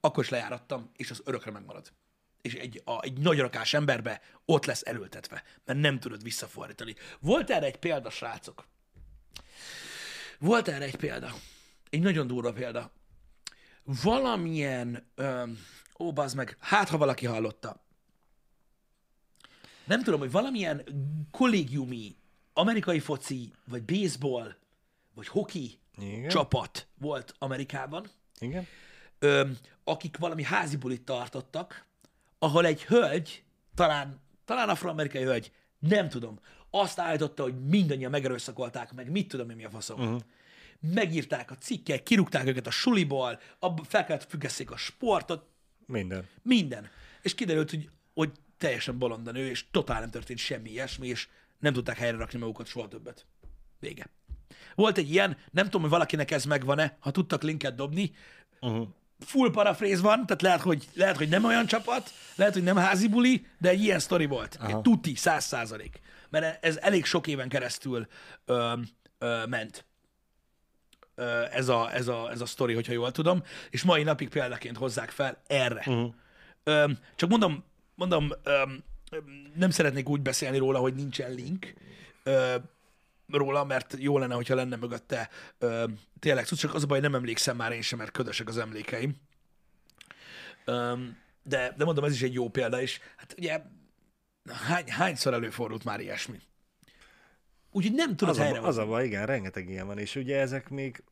akkor is lejárattam, és az örökre megmarad. És egy, a, egy nagy rakás emberbe ott lesz erőltetve, mert nem tudod visszafordítani. Volt erre egy példa, srácok. Volt erre egy példa. Egy nagyon durva példa. Valamilyen, öm, ó, meg, hát ha valaki hallotta. Nem tudom, hogy valamilyen kollégiumi amerikai foci, vagy baseball, vagy hoki Igen. csapat volt Amerikában, Igen. ö, akik valami házi bulit tartottak, ahol egy hölgy, talán, talán afroamerikai hölgy, nem tudom, azt állította, hogy mindannyian megerőszakolták meg, mit tudom én mi a faszom. Uh-huh. Megírták a cikkek, kirúgták őket a suliból, abba fel kellett függesszék a sportot, Minden. minden. És kiderült, hogy, hogy teljesen bolond a nő, és totál nem történt semmi ilyesmi, és nem tudták helyre rakni magukat soha többet. Vége. Volt egy ilyen, nem tudom, hogy valakinek ez megvan-e, ha tudtak linket dobni, Uh-huh. full paraphrase van, tehát lehet hogy, lehet, hogy nem olyan csapat, lehet, hogy nem házi buli, de egy ilyen sztori volt. Aha. Egy tuti, száz százalék. Mert ez elég sok éven keresztül ö, ö, ment ö, ez a, ez, a, ez a sztori, hogyha jól tudom, és mai napig példaként hozzák fel erre. Uh-huh. Ö, csak mondom, mondom ö, nem szeretnék úgy beszélni róla, hogy nincsen link, ö, róla, mert jó lenne, hogyha lenne mögötte ö, tényleg cucc, csak az a baj, nem emlékszem már én sem, mert ködösek az emlékeim. Ö, de, de mondom, ez is egy jó példa, és hát ugye hány, hányszor előfordult már ilyesmi? Úgyhogy nem tudod Az a, helyre az a baj, igen, rengeteg ilyen van, és ugye ezek még,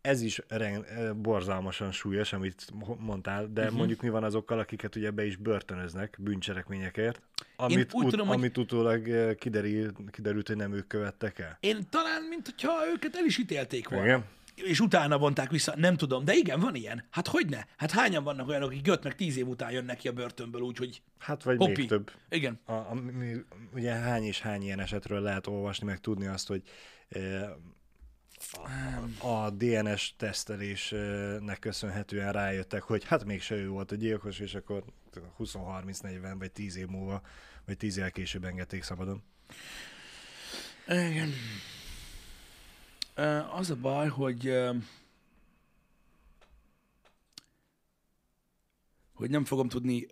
ez is ren, borzalmasan súlyos, amit mo- mondtál, de uh-huh. mondjuk mi van azokkal, akiket ugye be is börtönöznek bűncselekményekért, amit, úgy ut, tudom, hogy- amit utólag eh, kiderül, kiderült, hogy nem ők követtek el. Én talán, mint hogyha őket el is ítélték volna. Igen. és utána vonták vissza, nem tudom, de igen, van ilyen. Hát hogy ne? Hát hányan vannak olyanok, akik 5 meg 10 év után jönnek ki a börtönből, úgyhogy Hát vagy hopi. még több. Igen. A, a, mi, ugye hány és hány ilyen esetről lehet olvasni, meg tudni azt, hogy eh, a, a DNS tesztelésnek köszönhetően rájöttek, hogy hát mégse ő volt a gyilkos, és akkor 20-30-40 vagy 10 év múlva, vagy 10 év később engedték szabadon. Igen. Az a baj, hogy hogy nem fogom tudni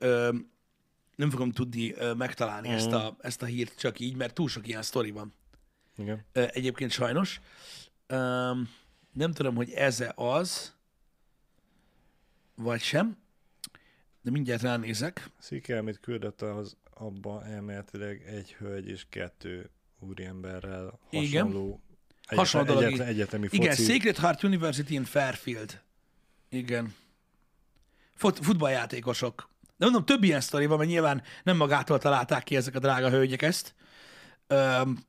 nem fogom tudni megtalálni Mhm. ezt, a, ezt a hírt csak így, mert túl sok ilyen sztori van. Igen. Egyébként sajnos. Ö, Nem tudom, hogy ez az, vagy sem, de mindjárt ránézek. Szike, amit küldött, az abba elméletileg egy hölgy és kettő úriemberrel Igen. hasonló Hasonló dolog, egyetlen, egyetemi Igen, foci. Sacred Heart University in Fairfield. Igen. Fut, futballjátékosok. De mondom, több ilyen sztori van, mert nyilván nem magától találták ki ezek a drága hölgyek ezt. Öm,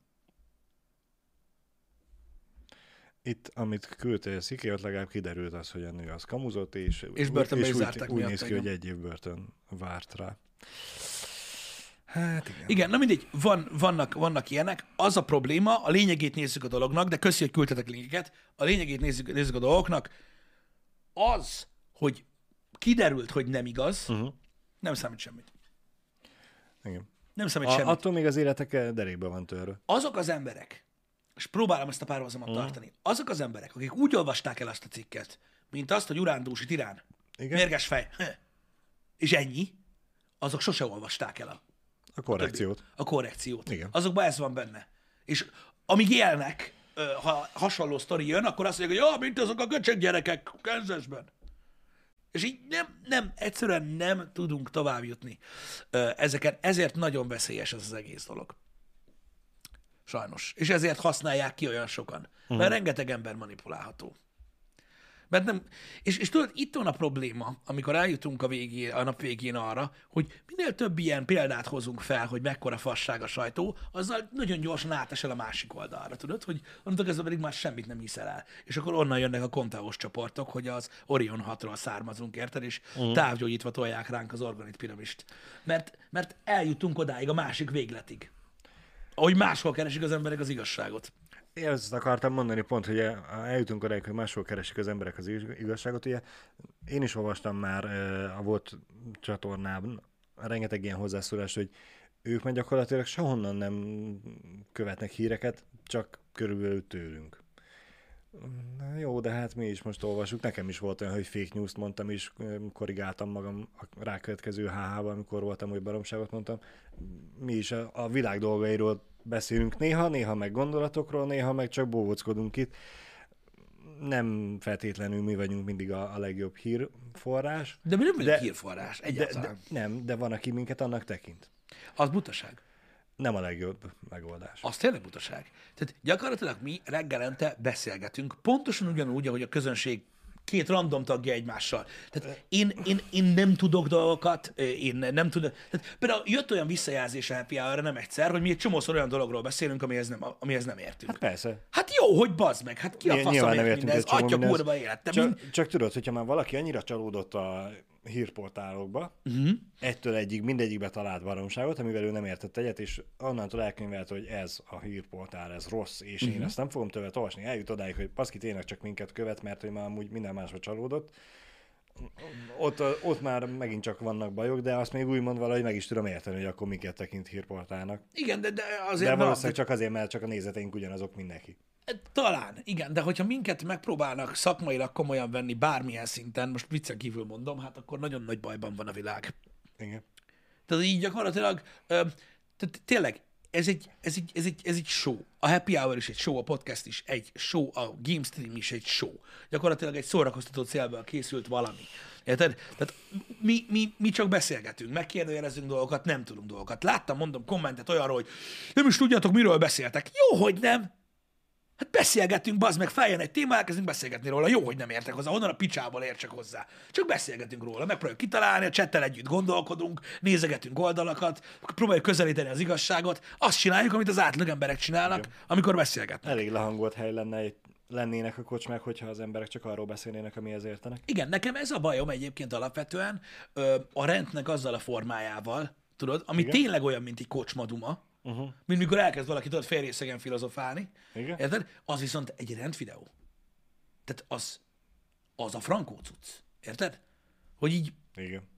Itt, amit küldte a Szike, ott legalább kiderült az, hogy a nő az kamuzott, és, És börtönbe és úgy, úgy néz ki, igen. hogy egy év börtön várt rá. Hát igen. igen, na mindegy, van, vannak, vannak ilyenek. Az a probléma, a lényegét nézzük a dolognak, de köszi, hogy küldtetek linkeket. A lényegét nézzük, nézzük a dolgoknak. Az, hogy kiderült, hogy nem igaz, Uh-huh. nem számít semmit. igen. Nem számít A, semmit. attól még az életek derékbe van törve. azok az emberek, és próbálom ezt a párhuzamot mm. tartani, azok az emberek, akik úgy olvasták el azt a cikket, mint azt, hogy urándúsi tirán, Igen? mérges fej, és ennyi, azok sose olvasták el a, A korrekciót. a korrekciót. Igen. Azokban ez van benne. És amíg élnek, ha hasonló sztori jön, akkor azt mondják, hogy ja, mint azok a göcsök gyerekek Kansasben. És így nem, nem, egyszerűen nem tudunk tovább jutni ezeken. Ezért nagyon veszélyes ez az egész dolog. Sajnos. És ezért használják ki olyan sokan. Mert rengeteg ember manipulálható. Mert nem, és, és tudod, itt van a probléma, amikor eljutunk a, végén, a nap végén arra, hogy minél több ilyen példát hozunk fel, hogy mekkora fasság a sajtó, azzal nagyon gyorsan átesel a másik oldalra, tudod, hogy onnantól kezdve pedig már semmit nem hiszel el. És akkor onnan jönnek a konteós csoportok, hogy az Orion 6-ról származunk, érted, és uh. távgyógyítva tolják ránk az organit piramist. Mert, mert eljutunk odáig a másik végletig. Ahogy máshol keresik az emberek az igazságot. Én ezt akartam mondani pont, hogy el- eljutunk odáig, hogy máshol keresik az emberek az ig- igazságot. Ugye én is olvastam már a volt csatornában rengeteg ilyen hozzászólást, hogy ők meg gyakorlatilag sehonnan nem követnek híreket, csak körülbelül tőlünk. Na jó, de hát mi is most olvasjuk. Nekem is volt olyan, hogy fake news-t mondtam, és korrigáltam magam a rákövetkező HH-ban, amikor voltam, hogy baromságot mondtam. Mi is a, a világ dolgairól beszélünk néha, néha meg gondolatokról, néha meg csak bóvockodunk itt. Nem feltétlenül mi vagyunk mindig a, a legjobb hírforrás. De mi nem vagyunk De- hírforrás, De, egyáltalán. de, nem, de van, aki minket annak tekint. Az butaság. Nem a legjobb megoldás. Az tényleg butaság. Tehát gyakorlatilag mi reggelente beszélgetünk, pontosan ugyanúgy, ahogy a közönség két random tagja egymással. Tehát én, én, én nem tudok dolgokat, én nem tudok. Tehát például jött olyan visszajelzés a happy hour nem egyszer, hogy mi egy csomószor olyan dologról beszélünk, amihez nem, amihez nem értünk. Hát persze. Hát jó, hogy bazd meg, hát ki a Ny- fasz, nyilván nem nem ért mindez, atya mindenhez. kurva élet. Te Csak, mind... csak tudod, hogyha már valaki annyira csalódott a hírportálokba, Mhm. uh-huh. ettől egyik, mindegyikbe talált baromságot, amivel ő nem értett egyet, és onnantól elkönyvelt, hogy ez a hírportál, ez rossz, és uh-huh. Mhm. én ezt nem fogom többet olvasni. Eljut odáig, hogy paszki tényleg csak minket követ, mert hogy már amúgy minden másra csalódott. Ott, ott már megint csak vannak bajok, de azt még úgymond valahogy meg is tudom érteni, hogy akkor minket tekint hírportálnak. Igen, de, de azért De valószínűleg csak azért, mert csak a nézeteink ugyanazok, mint neki. Talán, igen, de hogyha minket megpróbálnak szakmailag komolyan venni bármilyen szinten, most viccen kívül mondom, hát akkor nagyon nagy bajban van a világ. Igen. Tehát így gyakorlatilag, tehát tényleg, ez egy, ez, egy, ez, egy, ez egy show. A Happy Hour is egy show, a podcast is egy show, a Game Stream is egy show. Gyakorlatilag egy szórakoztató célból készült valami. Érted? Tehát mi, mi, mi csak beszélgetünk, megkérdőjelezünk dolgokat, nem tudunk dolgokat. Láttam, mondom, kommentet olyanról, hogy nem is tudjátok, miről beszéltek. Jó, hogy nem. Hát beszélgetünk, bazd meg, feljön egy téma, elkezdünk beszélgetni róla. Jó, hogy nem értek hozzá, honnan a picsából értsek hozzá. Csak beszélgetünk róla, megpróbáljuk kitalálni, a csettel együtt gondolkodunk, nézegetünk oldalakat, próbáljuk közelíteni az igazságot. Azt csináljuk, amit az átlag emberek csinálnak, amikor beszélgetnek. Elég lehangolt hely lenne egy lennének a kocsmák, hogyha az emberek csak arról beszélnének, amihez értenek. Igen, nekem ez a bajom egyébként alapvetően ö, a rendnek azzal a formájával, tudod, ami Igen? tényleg olyan, mint egy kocsmaduma, uh-huh. mint mikor elkezd valaki, tudod, félrészegen filozofálni, Igen? érted? Az viszont egy rendvideó. Tehát az, az a frankó cucc, érted? Hogy így, Igen.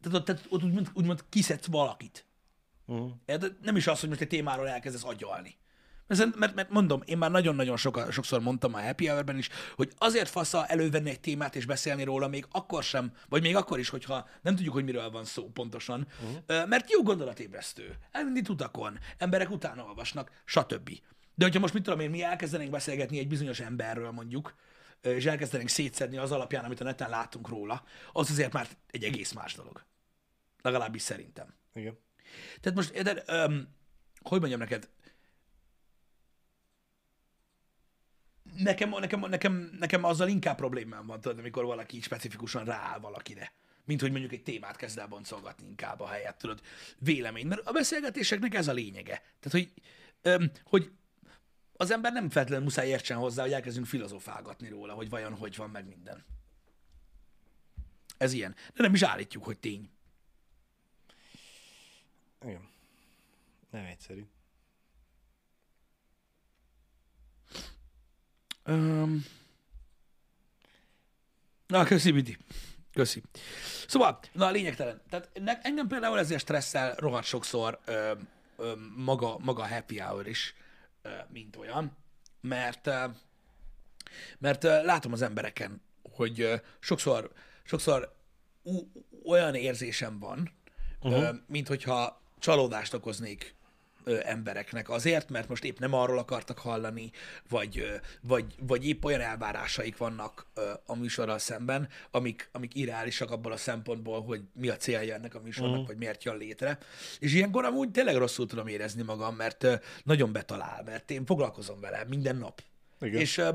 tehát, ott- tehát ott úgymond, úgymond kiszedsz valakit. Uh-huh. Érted? Nem is az, hogy most egy témáról elkezdesz agyalni. Mert, mert, mondom, én már nagyon-nagyon soka, sokszor mondtam a Happy Hour-ben is, hogy azért fasza elővenni egy témát és beszélni róla még akkor sem, vagy még akkor is, hogyha nem tudjuk, hogy miről van szó pontosan, uh-huh. mert jó gondolatébresztő, elindít utakon, emberek utána olvasnak, stb. De hogyha most mit tudom én, mi elkezdenénk beszélgetni egy bizonyos emberről mondjuk, és elkezdenénk szétszedni az alapján, amit a neten látunk róla, az azért már egy egész más dolog. Legalábbis szerintem. Igen. Tehát most, érted, öm, hogy mondjam neked, nekem, nekem, nekem, nekem azzal inkább problémám van, tudod, amikor valaki így specifikusan rááll valakire. Mint hogy mondjuk egy témát kezd el boncolgatni inkább a helyet, tudod, vélemény. Mert a beszélgetéseknek ez a lényege. Tehát, hogy, öm, hogy az ember nem feltétlenül muszáj értsen hozzá, hogy elkezdünk filozofálgatni róla, hogy vajon hogy van meg minden. Ez ilyen. De nem is állítjuk, hogy tény. Igen. Nem egyszerű. Um, na, köszi, Vidi. Köszi. Szóval, na a lényegtelen. Tehát ne, engem például ezért stresszel rohadt sokszor ö, ö, maga, maga a happy hour is, ö, mint olyan, mert, ö, mert ö, látom az embereken, hogy ö, sokszor, sokszor olyan érzésem van, uh-huh. ö, mint hogyha csalódást okoznék ö, embereknek azért, mert most épp nem arról akartak hallani, vagy, ö, vagy, vagy épp olyan elvárásaik vannak ö, a műsorral szemben, amik, amik irreálisak abból a szempontból, hogy mi a célja ennek a műsornak, Mhm. vagy miért jön létre. És ilyenkor amúgy tényleg rosszul tudom érezni magam, mert ö, nagyon betalál, mert én foglalkozom vele minden nap. Igen. És, ö,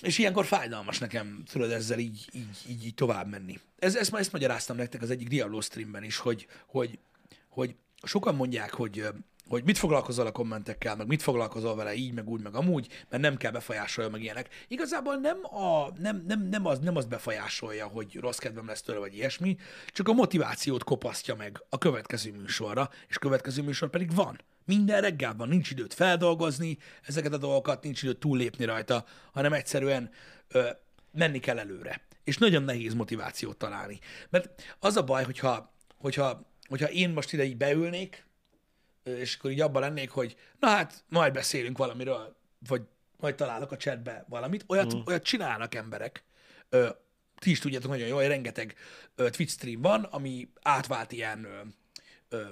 és ilyenkor fájdalmas nekem, tudod, ezzel így, így, így, így tovább menni. Ez, ezt, ezt magyaráztam nektek az egyik Diablo streamben is, hogy, hogy, hogy sokan mondják, hogy, hogy mit foglalkozol a kommentekkel, meg mit foglalkozol vele így, meg úgy, meg amúgy, mert nem kell befolyásolja, meg ilyenek. Igazából nem, a, nem, nem, nem, az, nem az befolyásolja, hogy rossz kedvem lesz tőle, vagy ilyesmi, csak a motivációt kopasztja meg a következő műsorra, és következő műsor pedig van. Minden reggel van, nincs időt feldolgozni ezeket a dolgokat, nincs időt túllépni rajta, hanem egyszerűen ö, menni kell előre. És nagyon nehéz motivációt találni. Mert az a baj, hogyha, hogyha, hogyha én most ide így beülnék, és akkor így abban lennék, hogy na hát, majd beszélünk valamiről, vagy majd találok a chatbe valamit, olyat, mm. olyat csinálnak emberek. Ö, ti is tudjátok nagyon jól, hogy rengeteg ö, Twitch stream van, ami átvált ilyen ö, ö,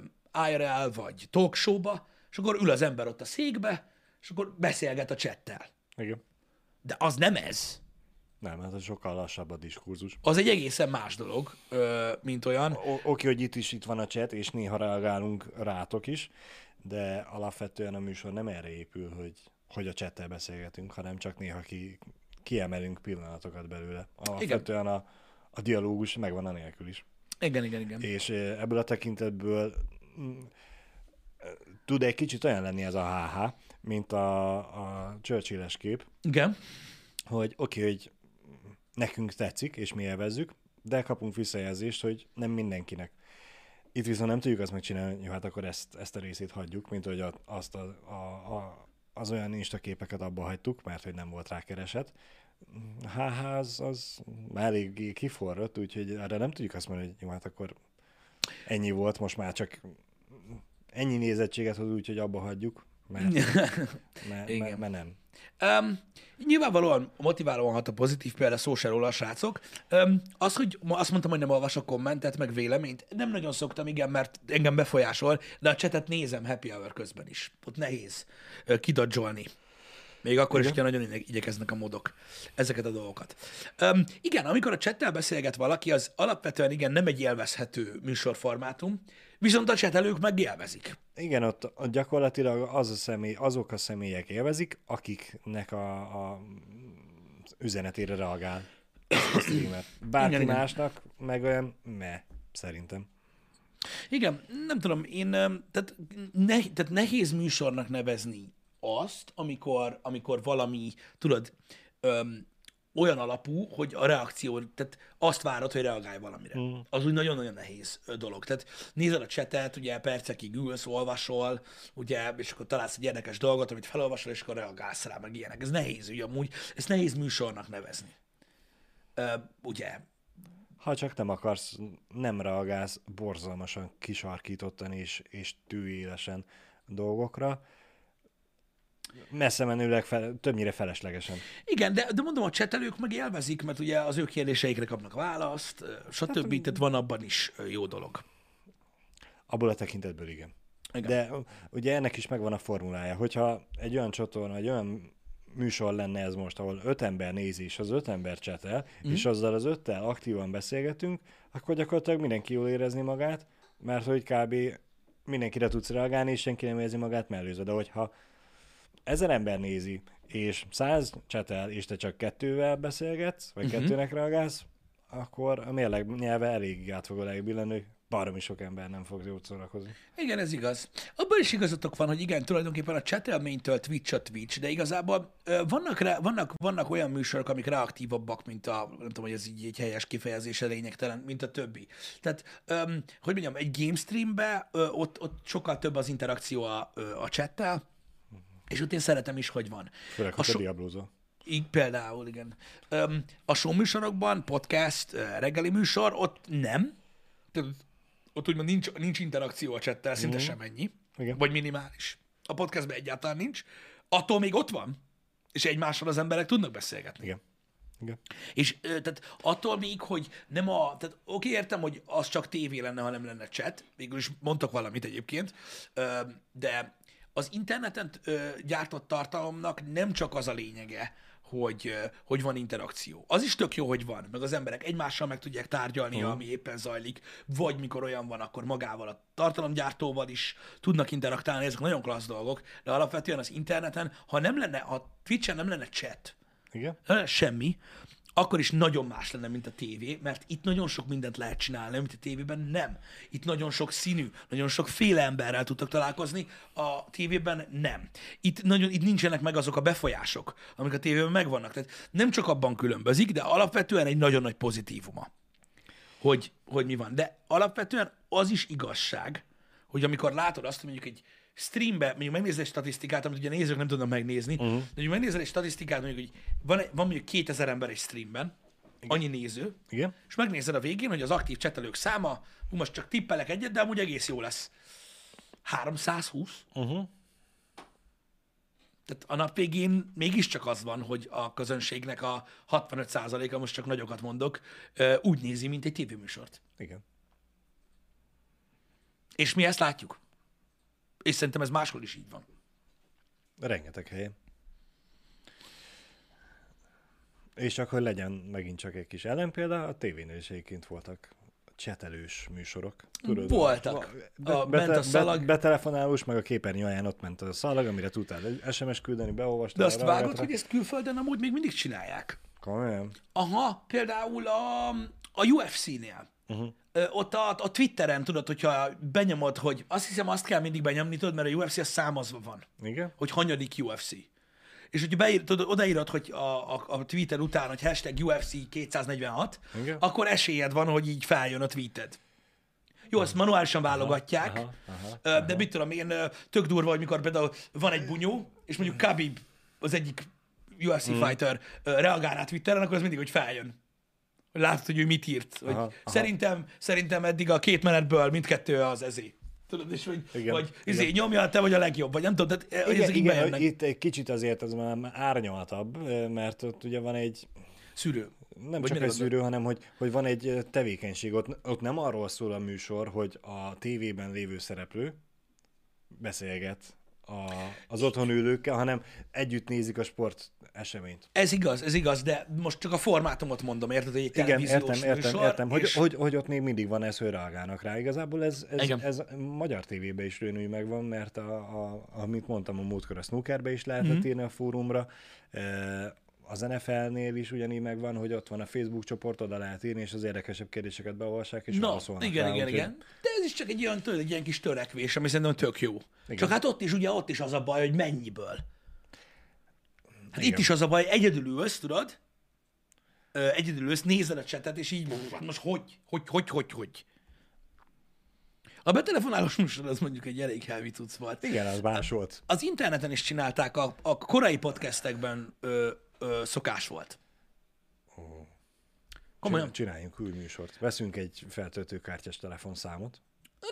IRL vagy talk show-ba, és akkor ül az ember ott a székbe, és akkor beszélget a csettel. Igen. De az nem ez. Nem, hát az sokkal lassabb a diskurzus. Az egy egészen más dolog, mint olyan. O- Oké, hogy itt is itt van a chat, és néha reagálunk rátok is, de alapvetően a műsor nem erre épül, hogy, hogy a chattel beszélgetünk, hanem csak néha ki, kiemelünk pillanatokat belőle. Alapvetően a, a dialógus megvan a nélkül is. Igen, igen, igen. És ebből a tekintetből mm, tud egy kicsit olyan lenni ez a HH, mint a, a Churchill-es kép, Igen. hogy oké, okay, hogy nekünk tetszik, és mi élvezzük, de kapunk visszajelzést, hogy nem mindenkinek. Itt viszont nem tudjuk azt megcsinálni, hogy hát akkor ezt, ezt a részét hagyjuk, mint hogy a, azt a, a, a, az olyan Insta képeket abba hagytuk, mert hogy nem volt rá kereset. HH az, az már eléggé kiforrott, úgyhogy erre nem tudjuk azt mondani, hogy jó, hát akkor ennyi volt, most már csak ennyi nézettséget hoz, úgyhogy abba hagyjuk, mert, (laughs) mert, mert, mert nem. Um, nyilvánvalóan motiválóan hat a pozitív példa, szó se róla, srácok. Um, az, hogy ma azt mondtam, hogy nem olvasok kommentet, meg véleményt, nem nagyon szoktam, igen, mert engem befolyásol, de a csetet nézem happy hour közben is. Ott nehéz kidadzsolni. Még akkor igen. is, hogyha nagyon igye- igyekeznek a modok ezeket a dolgokat. Um, igen, amikor a csettel beszélget valaki, az alapvetően igen nem egy élvezhető műsorformátum, viszont a csetelők meg élvezik. Igen, ott, gyakorlatilag az a személy, azok a személyek élvezik, akiknek a, a üzenetére reagál a streamer. Bárki Igen, igen. másnak meg olyan me, szerintem. Igen, nem tudom, én, tehát, ne, tehát nehéz műsornak nevezni azt, amikor, amikor valami, tudod, öm, olyan alapú, hogy a reakció, tehát azt várod, hogy reagálj valamire. Mm. Az úgy nagyon-nagyon nehéz dolog. Tehát nézed a csetet, ugye percekig ülsz, olvasol, ugye, és akkor találsz egy érdekes dolgot, amit felolvasol, és akkor reagálsz rá, meg ilyenek. Ez nehéz, ugye amúgy, ezt nehéz műsornak nevezni. Ö, ugye, Ha csak nem akarsz, nem reagálsz borzalmasan kisarkítottan és, és tűélesen dolgokra, messze menőleg fel, többnyire feleslegesen. Igen, de, de mondom, a csetelők meg élvezik, mert ugye az ő kérdéseikre kapnak választ, stb. Tehát van abban is jó dolog. Abból a tekintetből igen. Igen. De ugye ennek is megvan a formulája. Hogyha egy olyan csatorna, egy olyan műsor lenne ez most, ahol öt ember nézi, és az öt ember csetel, mm. és azzal az öttel aktívan beszélgetünk, akkor gyakorlatilag mindenki jól érezni magát, mert hogy kb. mindenkire tudsz reagálni, és senki nem érzi magát mellőzve. De hogyha ezer ember nézi, és száz csetel, és te csak kettővel beszélgetsz, vagy uh-huh. kettőnek reagálsz, akkor a mérleg nyelve elég át fog odáig billenni, baromi sok ember nem fog jót szórakozni. Igen, ez igaz. Abban is igazatok van, hogy igen, tulajdonképpen a csetelménytől Twitch a Twitch, de igazából vannak, re, vannak, vannak olyan műsorok, amik reaktívabbak, mint a, nem tudom, hogy ez így egy helyes kifejezése lényegtelen, mint a többi. Tehát, öm, hogy mondjam, egy game streambe ö, ott, ott sokkal több az interakció a, a chattel, és ott én szeretem is, hogy van. Főleg, A so- diablózol. így például, igen. Öm, a show műsorokban, podcast, reggeli műsor, ott nem. Ott úgymond nincs, nincs interakció a csettel, szinte mm. semennyi. Igen. Vagy minimális. A podcastben egyáltalán nincs. Attól még ott van. És egymással az emberek tudnak beszélgetni. Igen. Igen. És tehát attól még, hogy nem a... Tehát oké, értem, hogy az csak tévé lenne, ha nem lenne chat. Végül is mondtak valamit egyébként. De az interneten ö, gyártott tartalomnak nem csak az a lényege, hogy, hogy van interakció. Az is tök jó, hogy van, meg az emberek egymással meg tudják tárgyalni, uh. ami éppen zajlik, vagy mikor olyan van, akkor magával a tartalomgyártóval is tudnak interaktálni, ezek nagyon klassz dolgok, de alapvetően az interneten, ha nem lenne, ha Twitch-en nem lenne chat, Igen. nem lenne semmi, akkor is nagyon más lenne, mint a tévé, mert itt nagyon sok mindent lehet csinálni, mint a tévében nem. Itt nagyon sok színű, nagyon sok féle emberrel tudtak találkozni, a tévében nem. Itt, nagyon, itt nincsenek meg azok a befolyások, amik a tévében megvannak. Tehát nem csak abban különbözik, de alapvetően egy nagyon nagy pozitívuma, hogy, hogy mi van. De alapvetően az is igazság, hogy amikor látod azt, hogy mondjuk egy streambe, mondjuk megnézel egy statisztikát, amit ugye nézők nem tudnak megnézni, uh-huh. de mondjuk megnézel egy statisztikát, mondjuk, hogy van, van mondjuk 2000 ember egy streamben, annyi néző, Igen. és megnézed a végén, hogy az aktív csetelők száma, hú, most csak tippelek egyet, de amúgy egész jó lesz. 320? Uh-huh. Tehát a nap végén mégiscsak az van, hogy a közönségnek a 65%-a, most csak nagyokat mondok, úgy nézi, mint egy tévéműsort. Igen. És mi ezt látjuk. És szerintem ez máshol is így van. Rengeteg helyen. És hogy legyen megint csak egy kis ellenpélda, a tévénél is egyébként voltak csetelős műsorok. Voltak. Be, A- be, ment a szalag. be, betelefonálós, meg a képernyő alján ott ment a szalag, amire tudtál SMS küldeni, beolvastál. De azt vágod, hogy ezt külföldön amúgy még mindig csinálják. Komolyan? Aha, például a, a UFC-nél. Uh-huh. Ott a, a Twitteren tudod, hogyha benyomod, hogy azt hiszem azt kell mindig benyomni, tudod, mert a UFC az számozva van, Igen? hogy hanyadik UFC. És hogyha beír, tudod, odaírod, hogy a, a, a Twitter után, hogy hashtag UFC 246, Igen. akkor esélyed van, hogy így feljön a tweeted. Jó, azt manuálisan válogatják, aha, aha, ö, de mit tudom én, tök durva, hogy mikor például van egy bunyó, és mondjuk Khabib, az egyik UFC Mm. fighter reagál rá Twitteren, akkor az mindig, hogy feljön. Hogy Látod, hogy ő mit írt. Hogy Aha, aha. szerintem, szerintem eddig a két menetből mindkettő az ezé. Tudod, és hogy, Igen, vagy izé, igen. nyomja, te vagy a legjobb, vagy nem tudom, tehát hogy Igen, ezek igen bejönnek. itt egy kicsit azért az már árnyaltabb, mert ott ugye van egy, Szűrő. nem Vagy csak egy szűrő, hanem hogy, hogy van egy ö, tevékenység. Ott, ott nem arról szól a műsor, hogy a tévében lévő szereplő beszélget a, az otthon ülőkkel, hanem együtt nézik a sport eseményt. Ez igaz, ez igaz, de most csak a formátumot mondom, érted, hogy egy Igen, értem, értem, műsor, értem, hogy, és- hogy, hogy ott még mindig van ez, hogy reagálnak rá. Igazából ez, ez, Igen. ez magyar tévében is rőnői megvan, mert a, a, amit mondtam a múltkor, a snookerbe is lehetett Mhm. mm-hmm. írni a fórumra, e, az NFL-nél is ugyanígy megvan, hogy ott van a Facebook csoport, oda lehet írni, és az érdekesebb kérdéseket beolvassák, és Na, válaszolnak igen, rá, igen, úgyhogy- igen. De ez is csak egy ilyen, tudod, egy ilyen kis törekvés, ami szerintem tök jó. Igen. Csak hát ott is, ugye ott is az a baj, hogy mennyiből. Hát Igen. itt is az a baj, egyedül ülsz, tudod? Egyedül ülsz, nézed a csetet, és így, hát most hogy? Hogy, hogy, hogy, hogy? A betelefonálós műsor az mondjuk egy elég heavy cucc volt. Igen, az más volt. Az interneten is csinálták, a, a korai podcastekben ö, ö, szokás volt. Komolyan? Csináljunk külműsort. Veszünk egy feltöltőkártyás telefonszámot.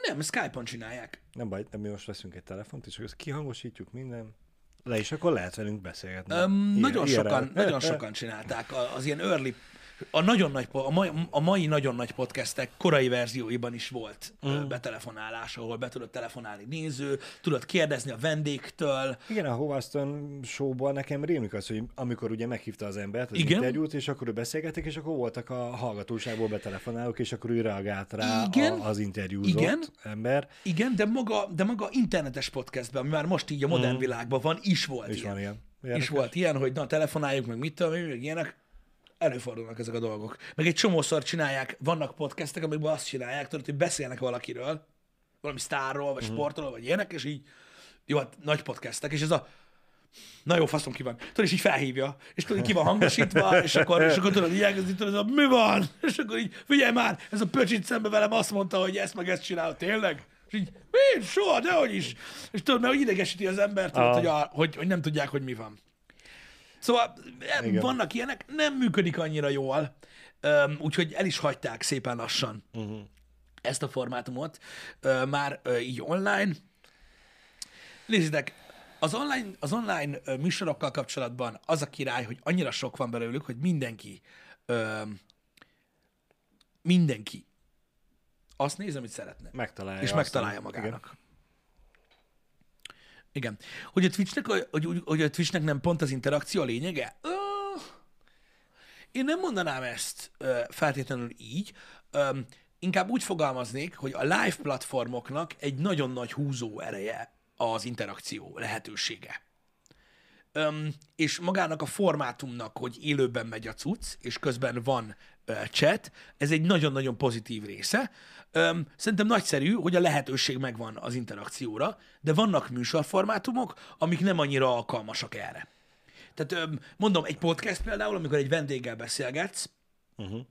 Nem, Skype-on csinálják. Nem baj, de mi most veszünk egy telefont, és azt kihangosítjuk minden. Le is akkor lehet velünk beszélgetni. Öm, Ilyen- nagyon, sokan, nagyon sokan csinálták az ilyen early, a, nagyon nagy, a, mai, a mai nagyon nagy podcastek korai verzióiban is volt mm. betelefonálás, ahol be tudod telefonálni néző, tudod kérdezni a vendégtől. Igen, a Hovaston showban nekem rémlik az, hogy amikor ugye meghívta az embert az Igen. interjút, és akkor ő beszélgettek, és akkor voltak a hallgatóságból betelefonálók, és akkor ő reagált rá Igen. a, az interjúzott Igen. ember. Igen, de maga, de maga internetes podcastben, ami már most így a modern mm. világban van, is volt És ilyen. van ilyen. És Érdekes. volt ilyen, hogy na, telefonáljuk, meg mit tudom, én, meg ilyenek. Előfordulnak ezek a dolgok. Meg egy csomószor csinálják, vannak podcastek, amikben azt csinálják, tudod, hogy beszélnek valakiről, valami sztárról, vagy sportról, vagy ilyenek, és így, jó, hát nagy podcastek, és ez a na jó, faszom ki van. Tudod, és így felhívja, és tudod, ki van hangosítva, és akkor, és akkor tudod, így elkezdi, tudod, ez a, mi van? És akkor így, figyelj már, ez a pöcsit szembe velem azt mondta, hogy ezt meg ezt csinálod, tényleg? És így, mi? Soha, dehogy is. És tudod, mert hogy idegesíti az embert, tudod, Ah. hogy, a, hogy, hogy nem tudják, hogy mi van. Szóval e, Igen. vannak ilyenek, nem működik annyira jól, úgyhogy el is hagyták szépen lassan uh-huh. ezt a formátumot, már így online. Nézzétek, az online, az online műsorokkal kapcsolatban az a király, hogy annyira sok van belőlük, hogy mindenki, mindenki azt néz, amit szeretne. Megtalálja. És azt, megtalálja amit- magának. Igen. Hogy a Twitchnek, hogy, hogy, a Twitchnek nem pont az interakció a lényege? Ö, én nem mondanám ezt feltétlenül így. Ö, inkább úgy fogalmaznék, hogy a live platformoknak egy nagyon nagy húzó ereje az interakció lehetősége. Öm, és magának a formátumnak, hogy élőben megy a cucc, és közben van chat, ez egy nagyon-nagyon pozitív része. Öm, szerintem nagyszerű, hogy a lehetőség megvan az interakcióra, de vannak műsorformátumok, amik nem annyira alkalmasak erre. Tehát öm, mondom, egy podcast például, amikor egy vendéggel beszélgetsz, uh-huh.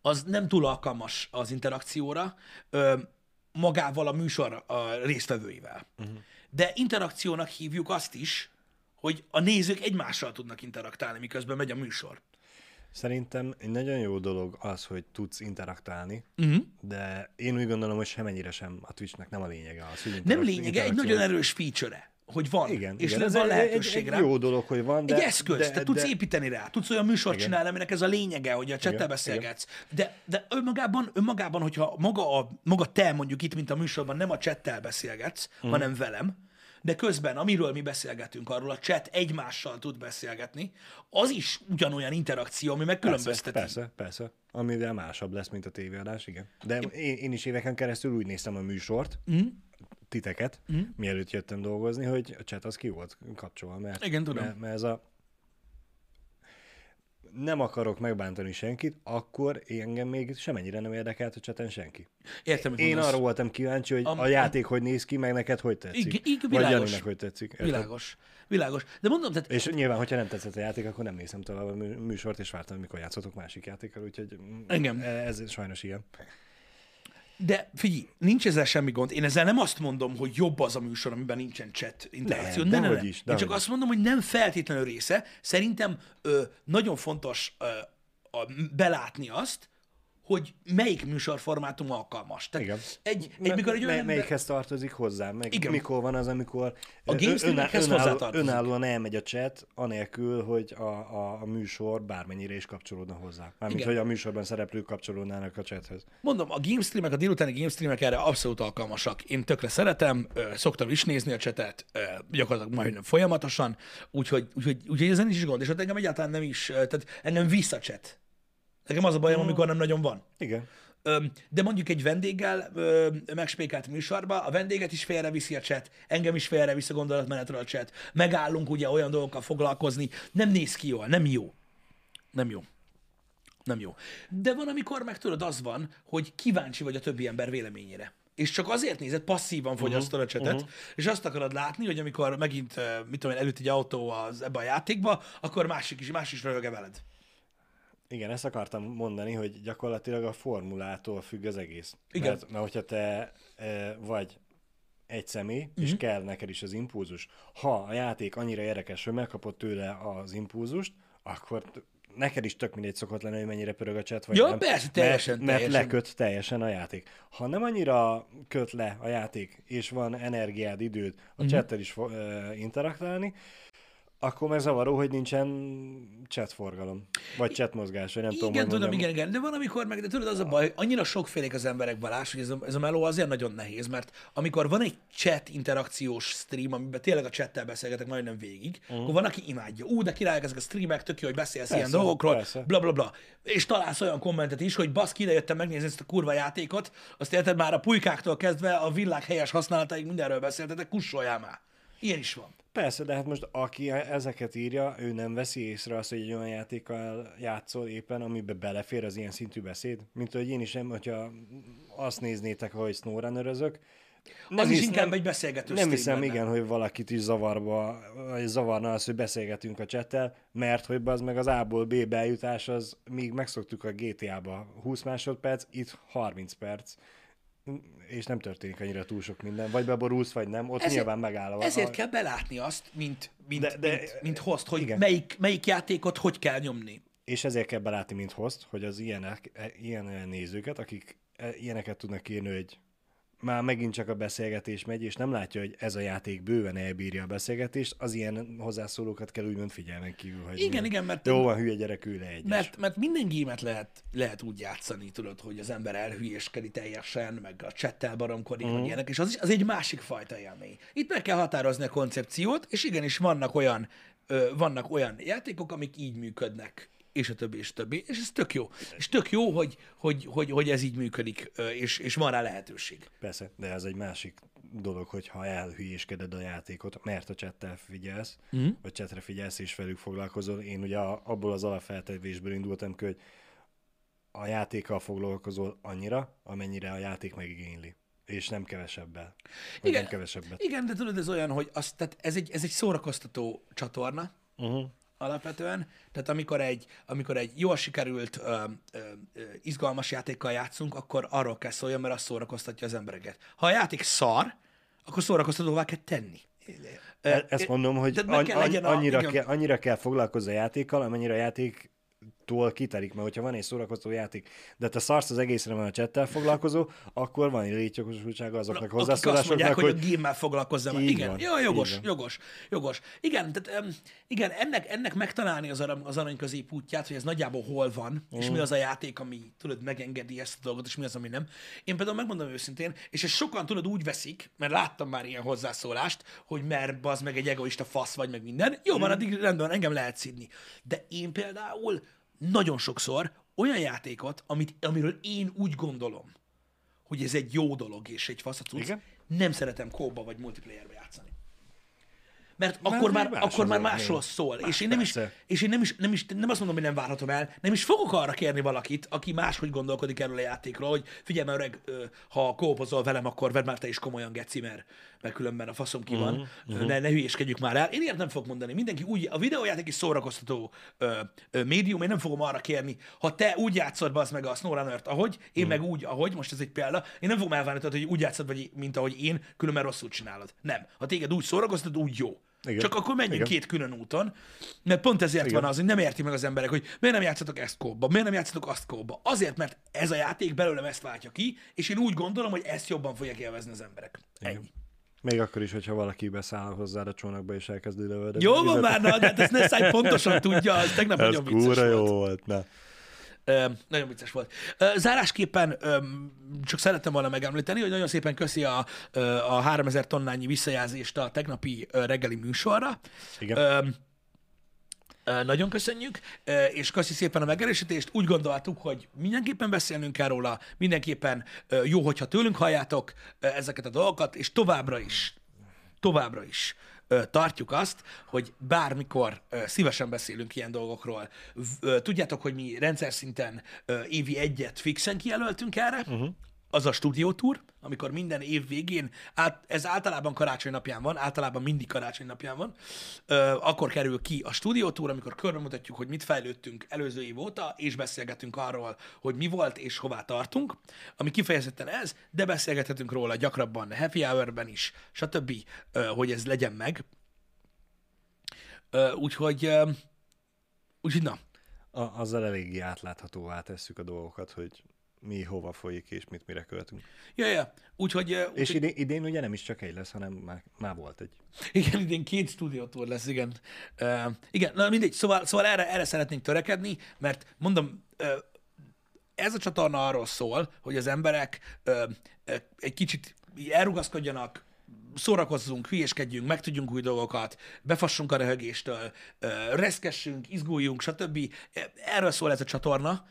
az nem túl alkalmas az interakcióra, öm, magával a műsor a résztvevőivel. Uh-huh. De interakciónak hívjuk azt is, hogy a nézők egymással tudnak interaktálni, miközben megy a műsor. Szerintem egy nagyon jó dolog az, hogy tudsz interaktálni, uh-huh. de én úgy gondolom, hogy semennyire sem a Twitchnek nem a lényege az, hogy Nem lényege, egy nagyon erős feature hogy van, Igen, és igen. Ez van lehetőség egy, rá. egy jó dolog, hogy van, de... egy eszköz, de, te tudsz de, építeni rá, tudsz olyan műsort Igen. csinálni, aminek ez a lényege, hogy a csettel Igen, beszélgetsz. De, de önmagában, önmagában, hogyha maga, a, maga te mondjuk itt, mint a műsorban nem a csettel beszélgetsz, mm. hanem velem, de közben, amiről mi beszélgetünk, arról a chat egymással tud beszélgetni, az is ugyanolyan interakció, ami persze, megkülönbözteti. persze, persze. Amivel másabb lesz, mint a tévéadás, igen. De én, én is éveken keresztül úgy néztem a műsort, mm. titeket, mm. mielőtt jöttem dolgozni, hogy a chat az ki volt kapcsolva, mert, Igen, tudom. mert, mert ez a nem akarok megbántani senkit, akkor engem még semennyire nem érdekelt a chaten senki. Értem, Én mondasz. arra voltam kíváncsi, hogy Am- a játék hogy néz ki, meg neked hogy tetszik. Igen, Vagy világos. Janinek hogy tetszik. érted? Világos. Világos. De mondom, tehát És nyilván, hogyha nem tetszett a játék, akkor nem nézem tovább a mű- műsort, és vártam, mikor játszotok másik játékkal, úgyhogy Igen. ez sajnos ilyen. De figyelj, nincs ezzel semmi gond. Én ezzel nem azt mondom, hogy jobb az a műsor, amiben nincsen chat interakció. Nem, ne, ne, dehogy ne. is, Én dehogy csak is. azt mondom, hogy nem feltétlenül része. Szerintem ö, nagyon fontos ö, a, belátni azt, hogy melyik műsorformátum alkalmas. Tehát Igen. Egy, egy, mikor egy olyan ember... melyikhez tartozik hozzá? Meg Igen. Mikor van az, amikor A ö- game ö- streamekhez önálló- önállóan elmegy a chat, anélkül, hogy a, a, a műsor bármennyire is kapcsolódna hozzá. Mármint, Igen. hogy a műsorban szereplők kapcsolódnának a chathez. Mondom, a game streamek, a délutáni game streamek erre abszolút alkalmasak. Én tökre szeretem, szoktam is nézni a csetet, ö, gyakorlatilag majdnem folyamatosan, úgyhogy, úgyhogy, úgyhogy ezen is gond, és ott engem egyáltalán nem is, tehát engem vissza chat. Nekem az a bajom, amikor nem nagyon van. Igen. De mondjuk egy vendéggel ö, megspékált műsorba, a vendéget is félreviszi a chat, engem is félrevisz a gondolatmenetről a chat, megállunk ugye olyan dolgokkal foglalkozni, nem néz ki jól, nem jó. Nem jó. Nem jó. De van, amikor meg tudod, az van, hogy kíváncsi vagy a többi ember véleményére. És csak azért nézed, passzívan fogyasztod a csetet, uh-huh. és azt akarod látni, hogy amikor megint, mit tudom én, előtt egy autó az, ebbe a játékba, akkor másik is, más is röhöge veled. Igen, ezt akartam mondani, hogy gyakorlatilag a formulától függ az egész. Igen. Mert, mert hogyha te e, vagy egy személy, Mhm. uh-huh. és kell neked is az impulzus, ha a játék annyira érdekes, hogy megkapod tőle az impulzust, akkor neked is tök mindegy szokott lenni, hogy mennyire pörög a chat, vagy Ja, nem. persze, teljesen, mert, mert teljesen. leköt teljesen a játék. Ha nem annyira köt le a játék, és van energiád, időd Mhm. a uh-huh. chattel is ö, interaktálni, akkor meg zavaró, hogy nincsen chatforgalom, vagy chatmozgás, vagy nem tudom, Igen, hogy tudom, igen, igen, de van, amikor meg, de tudod, az a baj, annyira sokfélék az emberek Balázs, hogy ez a, ez a meló azért nagyon nehéz, mert amikor van egy chat interakciós stream, amiben tényleg a chattel beszélgetek majdnem végig, uh. akkor van, aki imádja. Ú, de királyok ezek a streamek, tök jó, hogy beszélsz persze, ilyen dolgokról, persze. bla bla bla. És találsz olyan kommentet is, hogy baszki, ide jöttem megnézni ezt a kurva játékot, azt érted már a pulykáktól kezdve a világ helyes használatáig mindenről beszéltetek, kussoljál már. Ilyen is van. Persze, de hát most aki ezeket írja, ő nem veszi észre azt, hogy egy olyan játékkal játszol éppen, amiben belefér az ilyen szintű beszéd, mint hogy én is nem, hogyha azt néznétek, hogy snowrunnerözök, Az is hisz- inkább egy beszélgető Nem hiszem, lenne. igen, hogy valakit is zavarba, vagy zavarna az, hogy beszélgetünk a csettel, mert hogy az meg az A-ból B-be eljutás, az míg megszoktuk a GTA-ba 20 másodperc, itt 30 perc, és nem történik annyira túl sok minden. Vagy beborulsz, vagy nem, ott Ezért- nyilván megáll a... Ezért kell belátni azt, mint, mint, De- de- mint, mint host, hogy igen. melyik, melyik játékot hogy kell nyomni. És ezért kell belátni, mint host, hogy az ilyenek, e- ilyen nézőket, akik e- ilyeneket tudnak írni, hogy már megint csak a beszélgetés megy, és nem látja, hogy ez a játék bőven elbírja a beszélgetést, az ilyen hozzászólókat kell úgymond figyelmen kívül hagyni. Igen, igen, mert- Jó van, hülye gyerek, le egyes. Mert, mert minden gémet lehet, lehet úgy játszani, tudod, hogy az ember elhülyéskedik teljesen, meg a csettel baromkodik, mm. meg ilyenek, és az, is, az egy másik fajta élmény. Itt meg kell határozni a koncepciót, és igenis vannak olyan, ö, vannak olyan játékok, amik így működnek, és a többi, és a többi, és ez tök jó. És tök jó, hogy, hogy, hogy, hogy ez így működik, és, és van rá lehetőség. Persze, de ez egy másik dolog, hogyha elhülyéskeded a játékot, mert a csettel figyelsz, mm. vagy csetre figyelsz és velük foglalkozol. Én ugye abból az alapfeltevésből indultam ki, hogy a játékkal foglalkozol annyira, amennyire a játék megigényli. És nem kevesebbel. Igen. nem kevesebbet. Igen, de tudod, ez olyan, hogy az, tehát ez, egy, ez egy szórakoztató csatorna, Uh-huh. Alapvetően. Tehát amikor egy, amikor egy jól sikerült, ö, ö, ö, izgalmas játékkal játszunk, akkor arról kell szóljon, mert az szórakoztatja az embereket. Ha a játék szar, akkor szórakoztatóvá kell tenni. E- Ezt mondom, hogy an- a- annyira, kell, annyira kell foglalkozni a játékkal, amennyire a játék tól kitelik, mert hogyha van egy szórakoztató játék, de te szarsz az egészre, mert a csettel foglalkozó, akkor van egy létjogosultsága azoknak akik azt mondják, hozzászólásoknak, hogy, hogy a gémmel foglalkozzam. Igen, van, ja, jogos, van. jogos, jogos. Igen, tehát, um, igen ennek, ennek megtalálni az, arany, az arany középútját, hogy ez nagyjából hol van, mm. és mi az a játék, ami tudod, megengedi ezt a dolgot, és mi az, ami nem. Én például megmondom őszintén, és ezt sokan tudod úgy veszik, mert láttam már ilyen hozzászólást, hogy mert az meg egy egoista fasz vagy, meg minden. Jó, van, addig rendben, engem lehet szidni. De én például nagyon sokszor olyan játékot, amit, amiről én úgy gondolom, hogy ez egy jó dolog és egy fasz a cucc, nem szeretem kóba vagy multiplayerbe játszani. Mert Mert akkor már, más akkor már másról szól. És én nem, is, és én nem is, nem is, nem azt mondom, hogy nem várhatom el, nem is fogok arra kérni valakit, aki máshogy gondolkodik erről a játékról, hogy figyelj már öreg, ha kópozol velem, akkor vedd már te is komolyan, geci, mert, mert különben a faszom ki van. Uh-huh. Ne, ne hülyéskedjük már el. Én ilyet nem fogok mondani. Mindenki úgy, a videójáték is szórakoztató ö, ö, médium, én nem fogom arra kérni, ha te úgy játszod be az meg a SnowRunner-t, ahogy, én meg úgy, ahogy, most ez egy példa, én nem fogom elvárni, hogy úgy játszod, vagy, mint ahogy én, különben rosszul csinálod. Nem. Ha téged úgy szórakoztat, úgy jó. Igen. Csak akkor menjünk Igen. két külön úton, mert pont ezért Igen. van az, hogy nem érti meg az emberek, hogy miért nem játszatok ezt kóba, miért nem játszatok azt kóba. Azért, mert ez a játék belőlem ezt váltja ki, és én úgy gondolom, hogy ezt jobban fogják élvezni az emberek. Ennyi. még akkor is, hogyha valaki beszáll hozzád a csónakba és elkezdi lövöldözni. Jó van már, na, de hát ezt ne szállj pontosan tudja, az tegnap Ez nagyon vicces kúra jó volt. volt, na. Nagyon vicces volt. Zárásképpen csak szerettem volna megemlíteni, hogy nagyon szépen köszi a, a 3000 tonnányi visszajelzést a tegnapi reggeli műsorra. Igen. Ö, Nagyon köszönjük, és köszi szépen a megerősítést. Úgy gondoltuk, hogy mindenképpen beszélnünk kell róla, mindenképpen jó, hogyha tőlünk halljátok ezeket a dolgokat, és továbbra is, továbbra is tartjuk azt, hogy bármikor szívesen beszélünk ilyen dolgokról. Tudjátok, hogy mi rendszer szinten évi egyet fixen kijelöltünk erre, uh-huh. Az a stúdiótúr, amikor minden év végén, át, ez általában karácsony napján van, általában mindig karácsony napján van, ö, akkor kerül ki a stúdiótúr, amikor körbemutatjuk, hogy mit fejlődtünk előző év óta, és beszélgetünk arról, hogy mi volt és hová tartunk, ami kifejezetten ez, de beszélgethetünk róla gyakrabban happy hour-ben is, stb., ö, hogy ez legyen meg. Úgyhogy, ö, úgyhogy na, A, azzal eléggé átláthatóvá tesszük a dolgokat, hogy mi hova folyik és mit mire költünk. ja, ja. Úgyhogy, ö, És idén, idén ugye nem is csak egy lesz, hanem már, már volt egy. Igen, idén két stúdiótúr lesz, igen. Uh, igen, na mindegy, szóval, szóval erre, erre szeretnénk törekedni, mert mondom, uh, ez a csatorna arról szól, hogy az emberek uh, uh, egy kicsit elrugaszkodjanak, szórakozzunk, hülyéskedjünk, megtudjunk új dolgokat, befassunk a röhögéstől, uh, reszkessünk, izguljunk, stb. Erről szól ez a csatorna.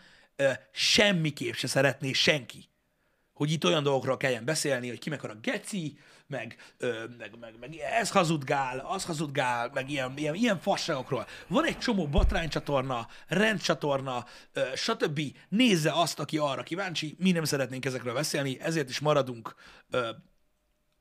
Semmiképp se szeretné senki, hogy itt olyan dolgokról kelljen beszélni, hogy ki mekkora geci, meg, ö, meg, meg, meg ez hazudgál, az hazudgál, meg ilyen, ilyen, ilyen fasságokról. Van egy csomó botránycsatorna, rendcsatorna, ö, stb. Nézze azt, aki arra kíváncsi, mi nem szeretnénk ezekről beszélni, ezért is maradunk ö,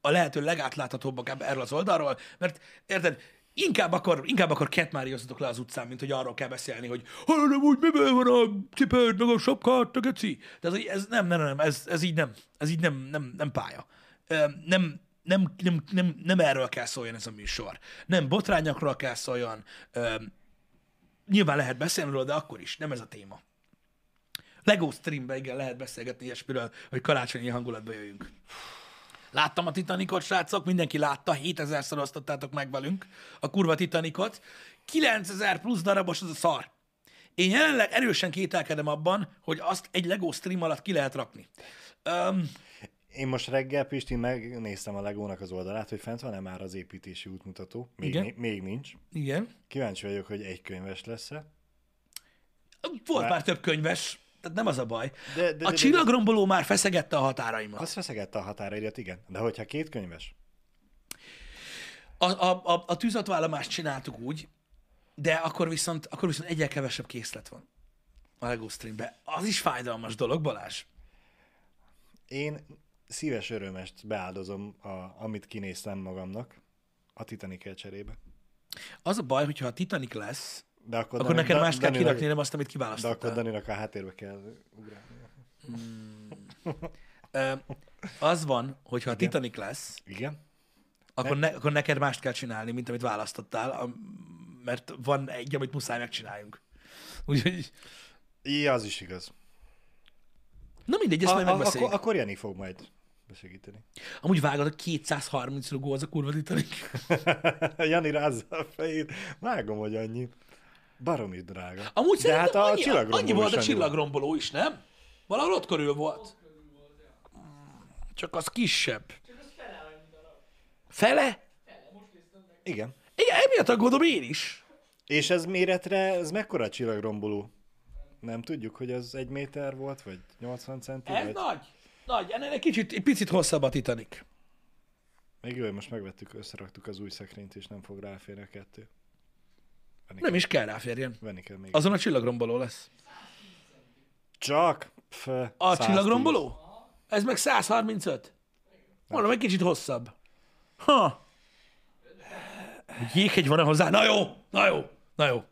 a lehető legátláthatóbbak erről az oldalról, mert érted, inkább akkor, inkább akkor ketmáriozzatok le az utcán, mint hogy arról kell beszélni, hogy ha nem úgy, miben van a cipőd, meg a sapkát, a geci. De ez, ez nem, nem, nem, ez, ez így nem, ez így nem, nem, nem pálya. Nem, nem, nem, nem, nem erről kell szóljon ez a műsor. Nem botrányokról kell szóljon. Nyilván lehet beszélni róla, de akkor is, nem ez a téma. Lego streamben igen, lehet beszélgetni ilyesmiről, hogy karácsonyi hangulatba jöjjünk. Láttam a Titanicot, srácok, mindenki látta, 7000-szer osztottátok meg velünk a kurva Titanicot. 9000 plusz darabos az a szar. Én jelenleg erősen kételkedem abban, hogy azt egy Lego stream alatt ki lehet rakni. Um, Én most reggel, Pisti, megnéztem a Legónak az oldalát, hogy fent van-e már az építési útmutató. Még, Igen. ni- még nincs. igen. Kíváncsi vagyok, hogy egy könyves lesz-e. Volt Már- már több könyves, tehát nem az a baj. De- de- de- a csillagromboló már feszegette a határaimat. Azt feszegette a határaidat, igen. De hogyha két könyves, A, a, a, a csináltuk úgy, de akkor viszont, akkor viszont egyel kevesebb készlet van a Lego streamben. Az is fájdalmas dolog, Balázs. én szíves örömest beáldozom, a, amit kinéztem magamnak a Titanic cserébe. Az a baj, hogyha a Titanic lesz, De akkor, akkor neked Da- más kell kirakni, nem azt, amit De akkor kiválasztottál. Daninak a háttérbe kell ugrálni. Ö, Az van, hogyha a Igen. Titanic lesz, Igen? akkor, ne, akkor neked mást kell csinálni, mint amit választottál, mert van egy, amit muszáj megcsináljunk. Úgyhogy, Ja, az is igaz. na mindegy, ezt A, majd a, megbeszéljük. akkor, akkor Jani fog majd besegíteni. Amúgy vágod, a 230 rugó az a kurva Titanic. (laughs) Jani rázza a fejét. Vágom, hogy annyi. Baromi drága. Amúgy De hát a annyi, csillagromboló annyi volt is a csillagromboló is, nem? Valahol ott körül volt. Csak az kisebb. Fele? Igen. Igen, emiatt aggódom én is. És ez méretre, ez mekkora csillagromboló? Nem tudjuk, hogy az egy méter volt, vagy 80 centi? Ez vagy... nagy. Nagy. Ennél egy kicsit, egy picit hosszabb a Titanic. Még jó, hogy most megvettük, összeraktuk az új szekrényt, és nem fog ráférni a kettő. Venni, Nem is kell ráférjen. venni kell még. Azon a csillagromboló lesz. Csak? Pff, A 110. csillagromboló? Ez meg 135. Mondom, egy kicsit hosszabb. Ha. Jéghegy van-e hozzá? Na jó, na jó, na jó.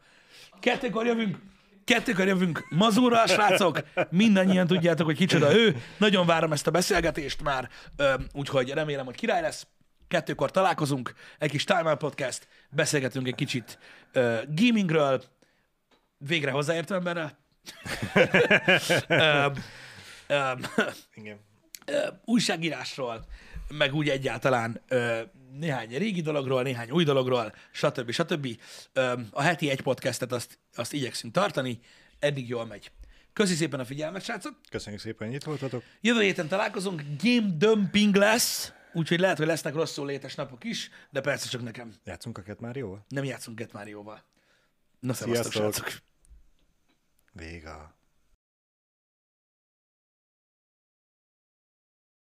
Kettőkor jövünk, kettőkor jövünk Mazurral, srácok. Mindannyian tudjátok, hogy kicsoda ő. Nagyon várom ezt a beszélgetést már, Ö, úgyhogy remélem, hogy király lesz. Kettőkor találkozunk, egy kis Time Out Podcast, beszélgetünk egy kicsit uh, gamingről, végre hozzáértő emberrel. (laughs) Igen. ö, újságírásról, meg úgy egyáltalán ö, néhány régi dologról, néhány új dologról, stb. stb. Ö, a heti egy podcastet azt, azt igyekszünk tartani, eddig jól megy. Köszi szépen a figyelmet, srácok! Köszönjük szépen, hogy itt voltatok. Jövő héten találkozunk, game dumping lesz, Úgyhogy lehet, hogy lesznek rosszul létes napok is, de persze csak nekem. Játszunk a Getmárióval? Nem játszunk Getmárióval. Na, szevasztok, srácok. Vége.